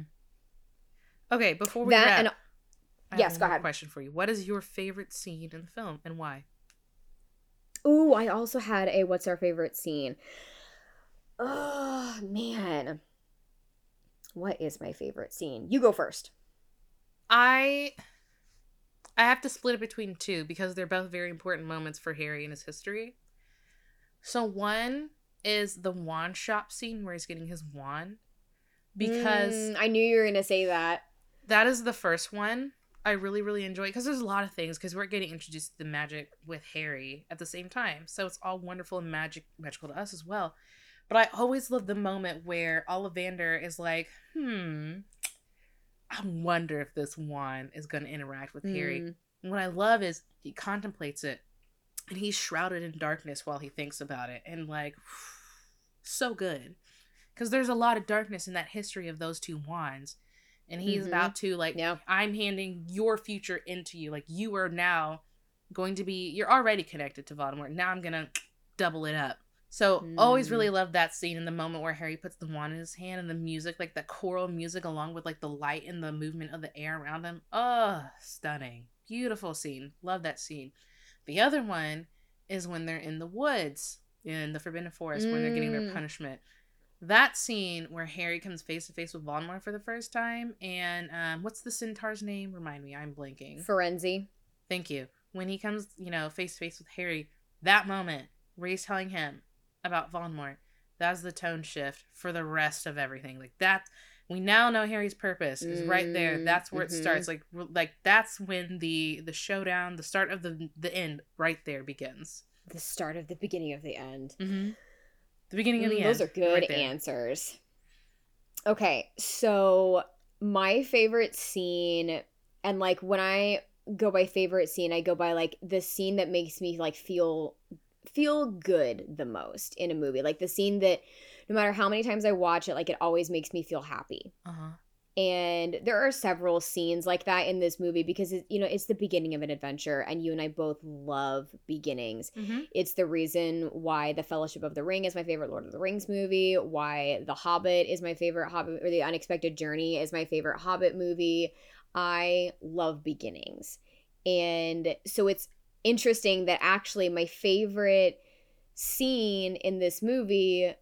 Okay, before we that wrap, and I yes, go ahead. Question for you: What is your favorite scene in the film, and why? Ooh, I also had a what's our favorite scene. Oh man. What is my favorite scene? You go first. I I have to split it between two because they're both very important moments for Harry and his history. So one is the wand shop scene where he's getting his wand because Mm, I knew you were gonna say that. that is the first one I really really enjoy because there's a lot of things because we're getting introduced to the magic with Harry at the same time, so it's all wonderful and magic magical to us as well. But I always love the moment where Ollivander is like, "Hmm, I wonder if this wand is going to interact with Harry." Mm. And what I love is he contemplates it, and he's shrouded in darkness while he thinks about it, and like, so good, because there's a lot of darkness in that history of those two wands, and he's Mhm. about to like Yeah. I'm handing your future into you. Like you are now going to be you're already connected to Voldemort. Now I'm gonna double it up. So always Mm. really loved that scene in the moment where Harry puts the wand in his hand and the music, like that choral music along with like the light and the movement of the air around him. Oh, stunning. Beautiful scene. Love that scene. The other one is when they're in the woods in the Forbidden Forest when they're getting their Mm. punishment. That scene where Harry comes face to face with Voldemort for the first time, and um, what's the centaur's name? Remind me, I'm blanking. Firenze. Thank you. When he comes, you know, face to face with Harry, that moment he's telling him about Voldemort, that's the tone shift for the rest of everything. Like that, we now know Harry's purpose is right there. Mm, That's where mhm. it starts. Like, like that's when the the showdown, the start of the the end, right there begins. The start of the beginning of the end. Mm-hmm. The beginning of the Mm, end. Those are good right answers. Okay, so my favorite scene, and like when I go by favorite scene, I go by like the scene that makes me like feel feel good the most in a movie. Like the scene that no matter how many times I watch it, like it always makes me feel happy. Uh-huh. And there are several scenes like that in this movie because it, you know it's the beginning of an adventure, and you and I both love beginnings. Mm-hmm. It's the reason why The Fellowship of the Ring is my favorite Lord of the Rings movie, why The Hobbit is my favorite Hobbit, or The Unexpected Journey is my favorite Hobbit movie. I love beginnings. And so it's interesting that actually my favorite scene in this movie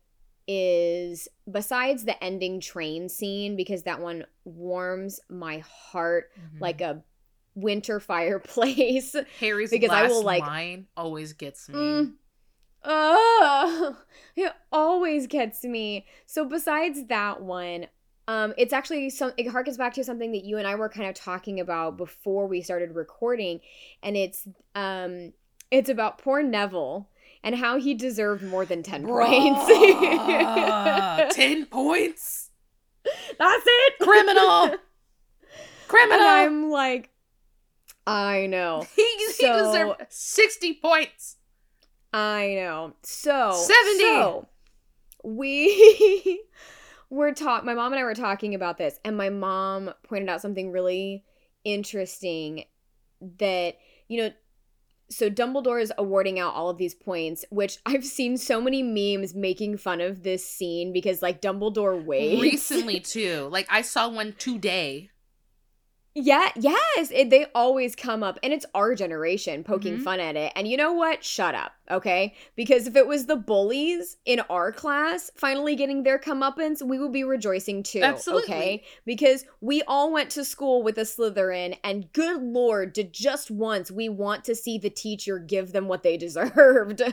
is besides the ending train scene because that one warms my heart Mm-hmm. like a winter fireplace Harry's because I will, like- line always gets me. Mm. Oh, it always gets me. So besides that one, um, it's actually some. It harkens back to something that you and I were kind of talking about before we started recording, and it's um, it's about poor Neville and how he deserved more than ten Bruh, points. Ten points. That's it, Criminal. And Criminal. I'm like, I know, he, he So- deserved sixty points. I know. So 70. So we were taught. My mom and I were talking about this, and my mom pointed out something really interesting that you know. So Dumbledore is awarding out all of these points, which I've seen so many memes making fun of this scene because like Dumbledore waits Recently too. Like I saw one today. Yeah, yes, it, they always come up, and it's our generation poking Mhm. fun at it. And you know what? Shut up, okay? Because if it was the bullies in our class finally getting their comeuppance, we would be rejoicing too, Absolutely. okay? Because we all went to school with a Slytherin, and good lord, did just once we want to see the teacher give them what they deserved.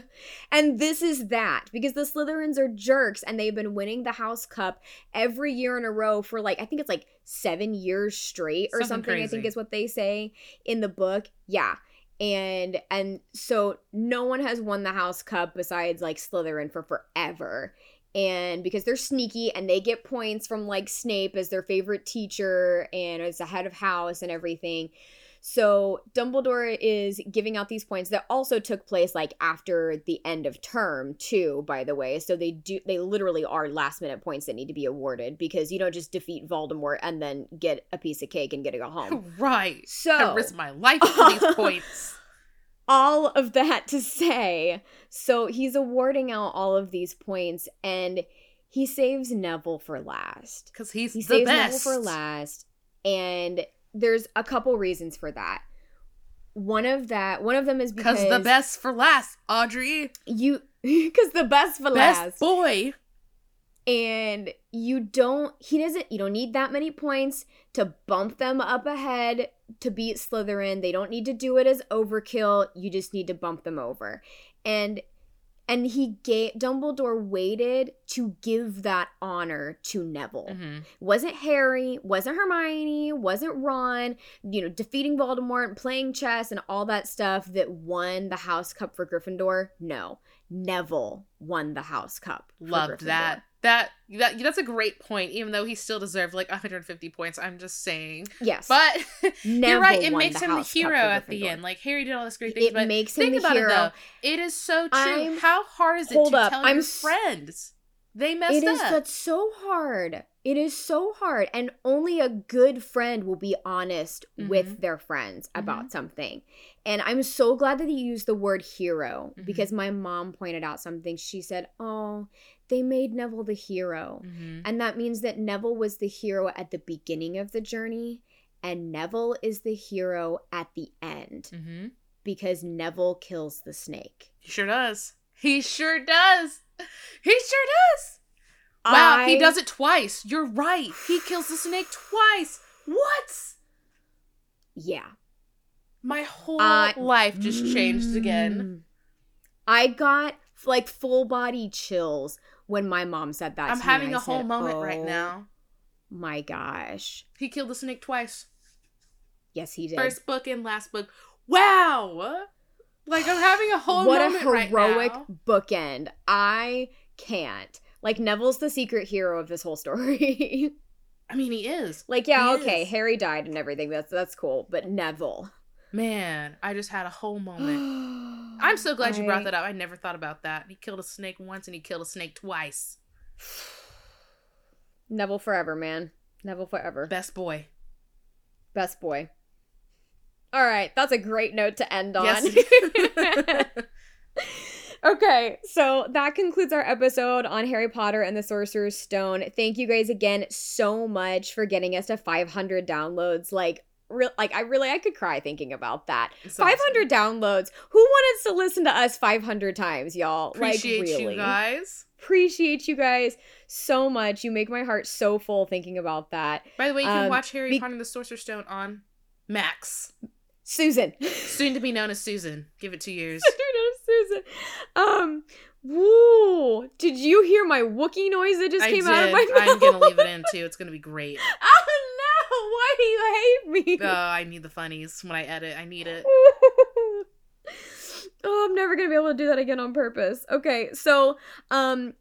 and this is that because the Slytherins are jerks, and they've been winning the House Cup every year in a row for like I think it's like seven years straight or Something something. I think is what they say in the book. Yeah. And and so no one has won the House Cup besides like Slytherin for forever. And because they're sneaky and they get points from like Snape as their favorite teacher and as the head of house and everything. So Dumbledore is giving out these points that also took place like after the end of term too, by the way. So they do they literally are last minute points that need to be awarded because you don't just defeat Voldemort and then get a piece of cake and get to go home. Right. So I risked my life for these points. all of that to say, so he's awarding out all of these points and he saves Neville for last. Because he's He the saves best. Neville for last, and there's a couple reasons for that. One of that, one of them is because the best for last, Audrey. you, because the best for Best last, boy. and you don't. He doesn't. You don't need that many points to bump them up ahead to beat Slytherin. They don't need to do it as overkill. You just need to bump them over, and and he gave Dumbledore waited to give that honor to Neville. Mm-hmm. Wasn't Harry, wasn't Hermione, wasn't Ron, you know, defeating Voldemort and playing chess and all that stuff that won the House Cup for Gryffindor. No. Neville won the House Cup. Loved that. That that that's a great point. Even though he still deserved like 150 points, I'm just saying. Yes. But you're right. It makes the him the hero at the end. Like Harry did all this great things, It but makes him think the about hero. it though. It is so true. I'm- How hard is it Hold to up, tell I'm your friends they messed It is up? that's so hard. It is so hard. And only a good friend will be honest Mm-hmm. with their friends about something. And I'm so glad that you used the word hero Mhm. because my mom pointed out something. She said, Oh, they made Neville the hero. Mhm. And that means that Neville was the hero at the beginning of the journey, and Neville is the hero at the end Mhm. because Neville kills the snake. He sure does. He sure does. He sure does. Wow, he does it twice. You're right. He kills the snake twice. What? Yeah. My whole I- life just changed again. Mm. I got like full body chills when my mom said that. I'm me. having I a whole said, moment right "Oh now. My gosh. He killed the snake twice. Yes, he did. First book and last book. Wow. Like I'm having a whole moment. what a right heroic now. bookend. I can't. Like Neville's the secret hero of this whole story. I mean, he is. like, yeah, He okay, is. Harry died and everything. That's that's cool. But Neville. Man, I just had a whole moment. I'm so glad you brought that up. I never thought about that. He killed a snake once and he killed a snake twice. Neville forever, man. Neville forever. Best boy. Best boy. All right, that's a great note to end on. Yes. okay, so that concludes our episode on Harry Potter and the Sorcerer's Stone. Thank you guys again so much for getting us to 500 downloads. Like, real, like I really I could cry thinking about that. It's 500 downloads. Who wanted to listen to us 500 times, y'all? Appreciate like really. you guys. Appreciate you guys so much. You make my heart so full thinking about that. By the way, you can Um, watch Harry be- Potter and the Sorcerer's Stone on Max. Susan. Soon to be known as Susan. Give it two years. Susan. Um, woo. Did you hear my Wookiee noise that just I came did. out of my mouth? I'm gonna leave it in too. It's gonna be great. Oh no! Why do you hate me? Oh, I need the funnies when I edit. I need it. oh, I'm never gonna be able to do that again on purpose. Okay, so um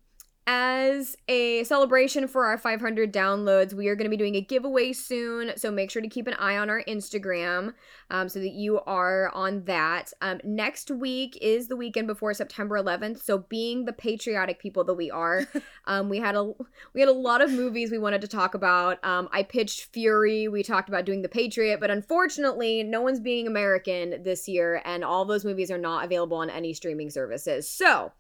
as a celebration for our 500 downloads, we are going to be doing a giveaway soon. So make sure to keep an eye on our Instagram um, so that you are on that. Um, next week is the weekend before September 11th. So being the patriotic people that we are, um, we had a we had a lot of movies we wanted to talk about. Um, I pitched Fury. We talked about doing The Patriot, but unfortunately, no one's being American this year, and all those movies are not available on any streaming services. So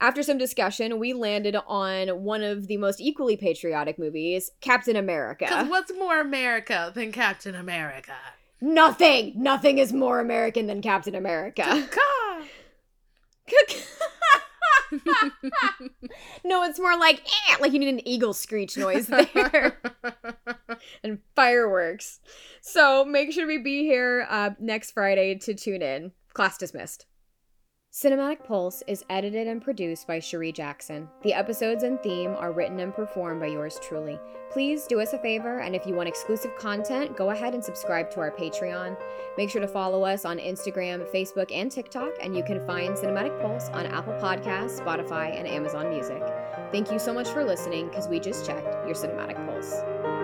after some discussion, we landed on one of the most equally patriotic movies, Captain America. Because what's more America than Captain America? Nothing, nothing is more American than Captain America. No, it's more like eh, like you need an eagle screech noise there and fireworks. So make sure we be here uh, next Friday to tune in. Class dismissed. Cinematic Pulse is edited and produced by Sharee Jackson. The episodes and theme are written and performed by yours truly. Please do us a favor, and if you want exclusive content, go ahead and subscribe to our Patreon. Make sure to follow us on Instagram, Facebook, and TikTok, and you can find Cinematic Pulse on Apple Podcasts, Spotify, and Amazon Music. Thank you so much for listening, because we just checked your Cinematic Pulse.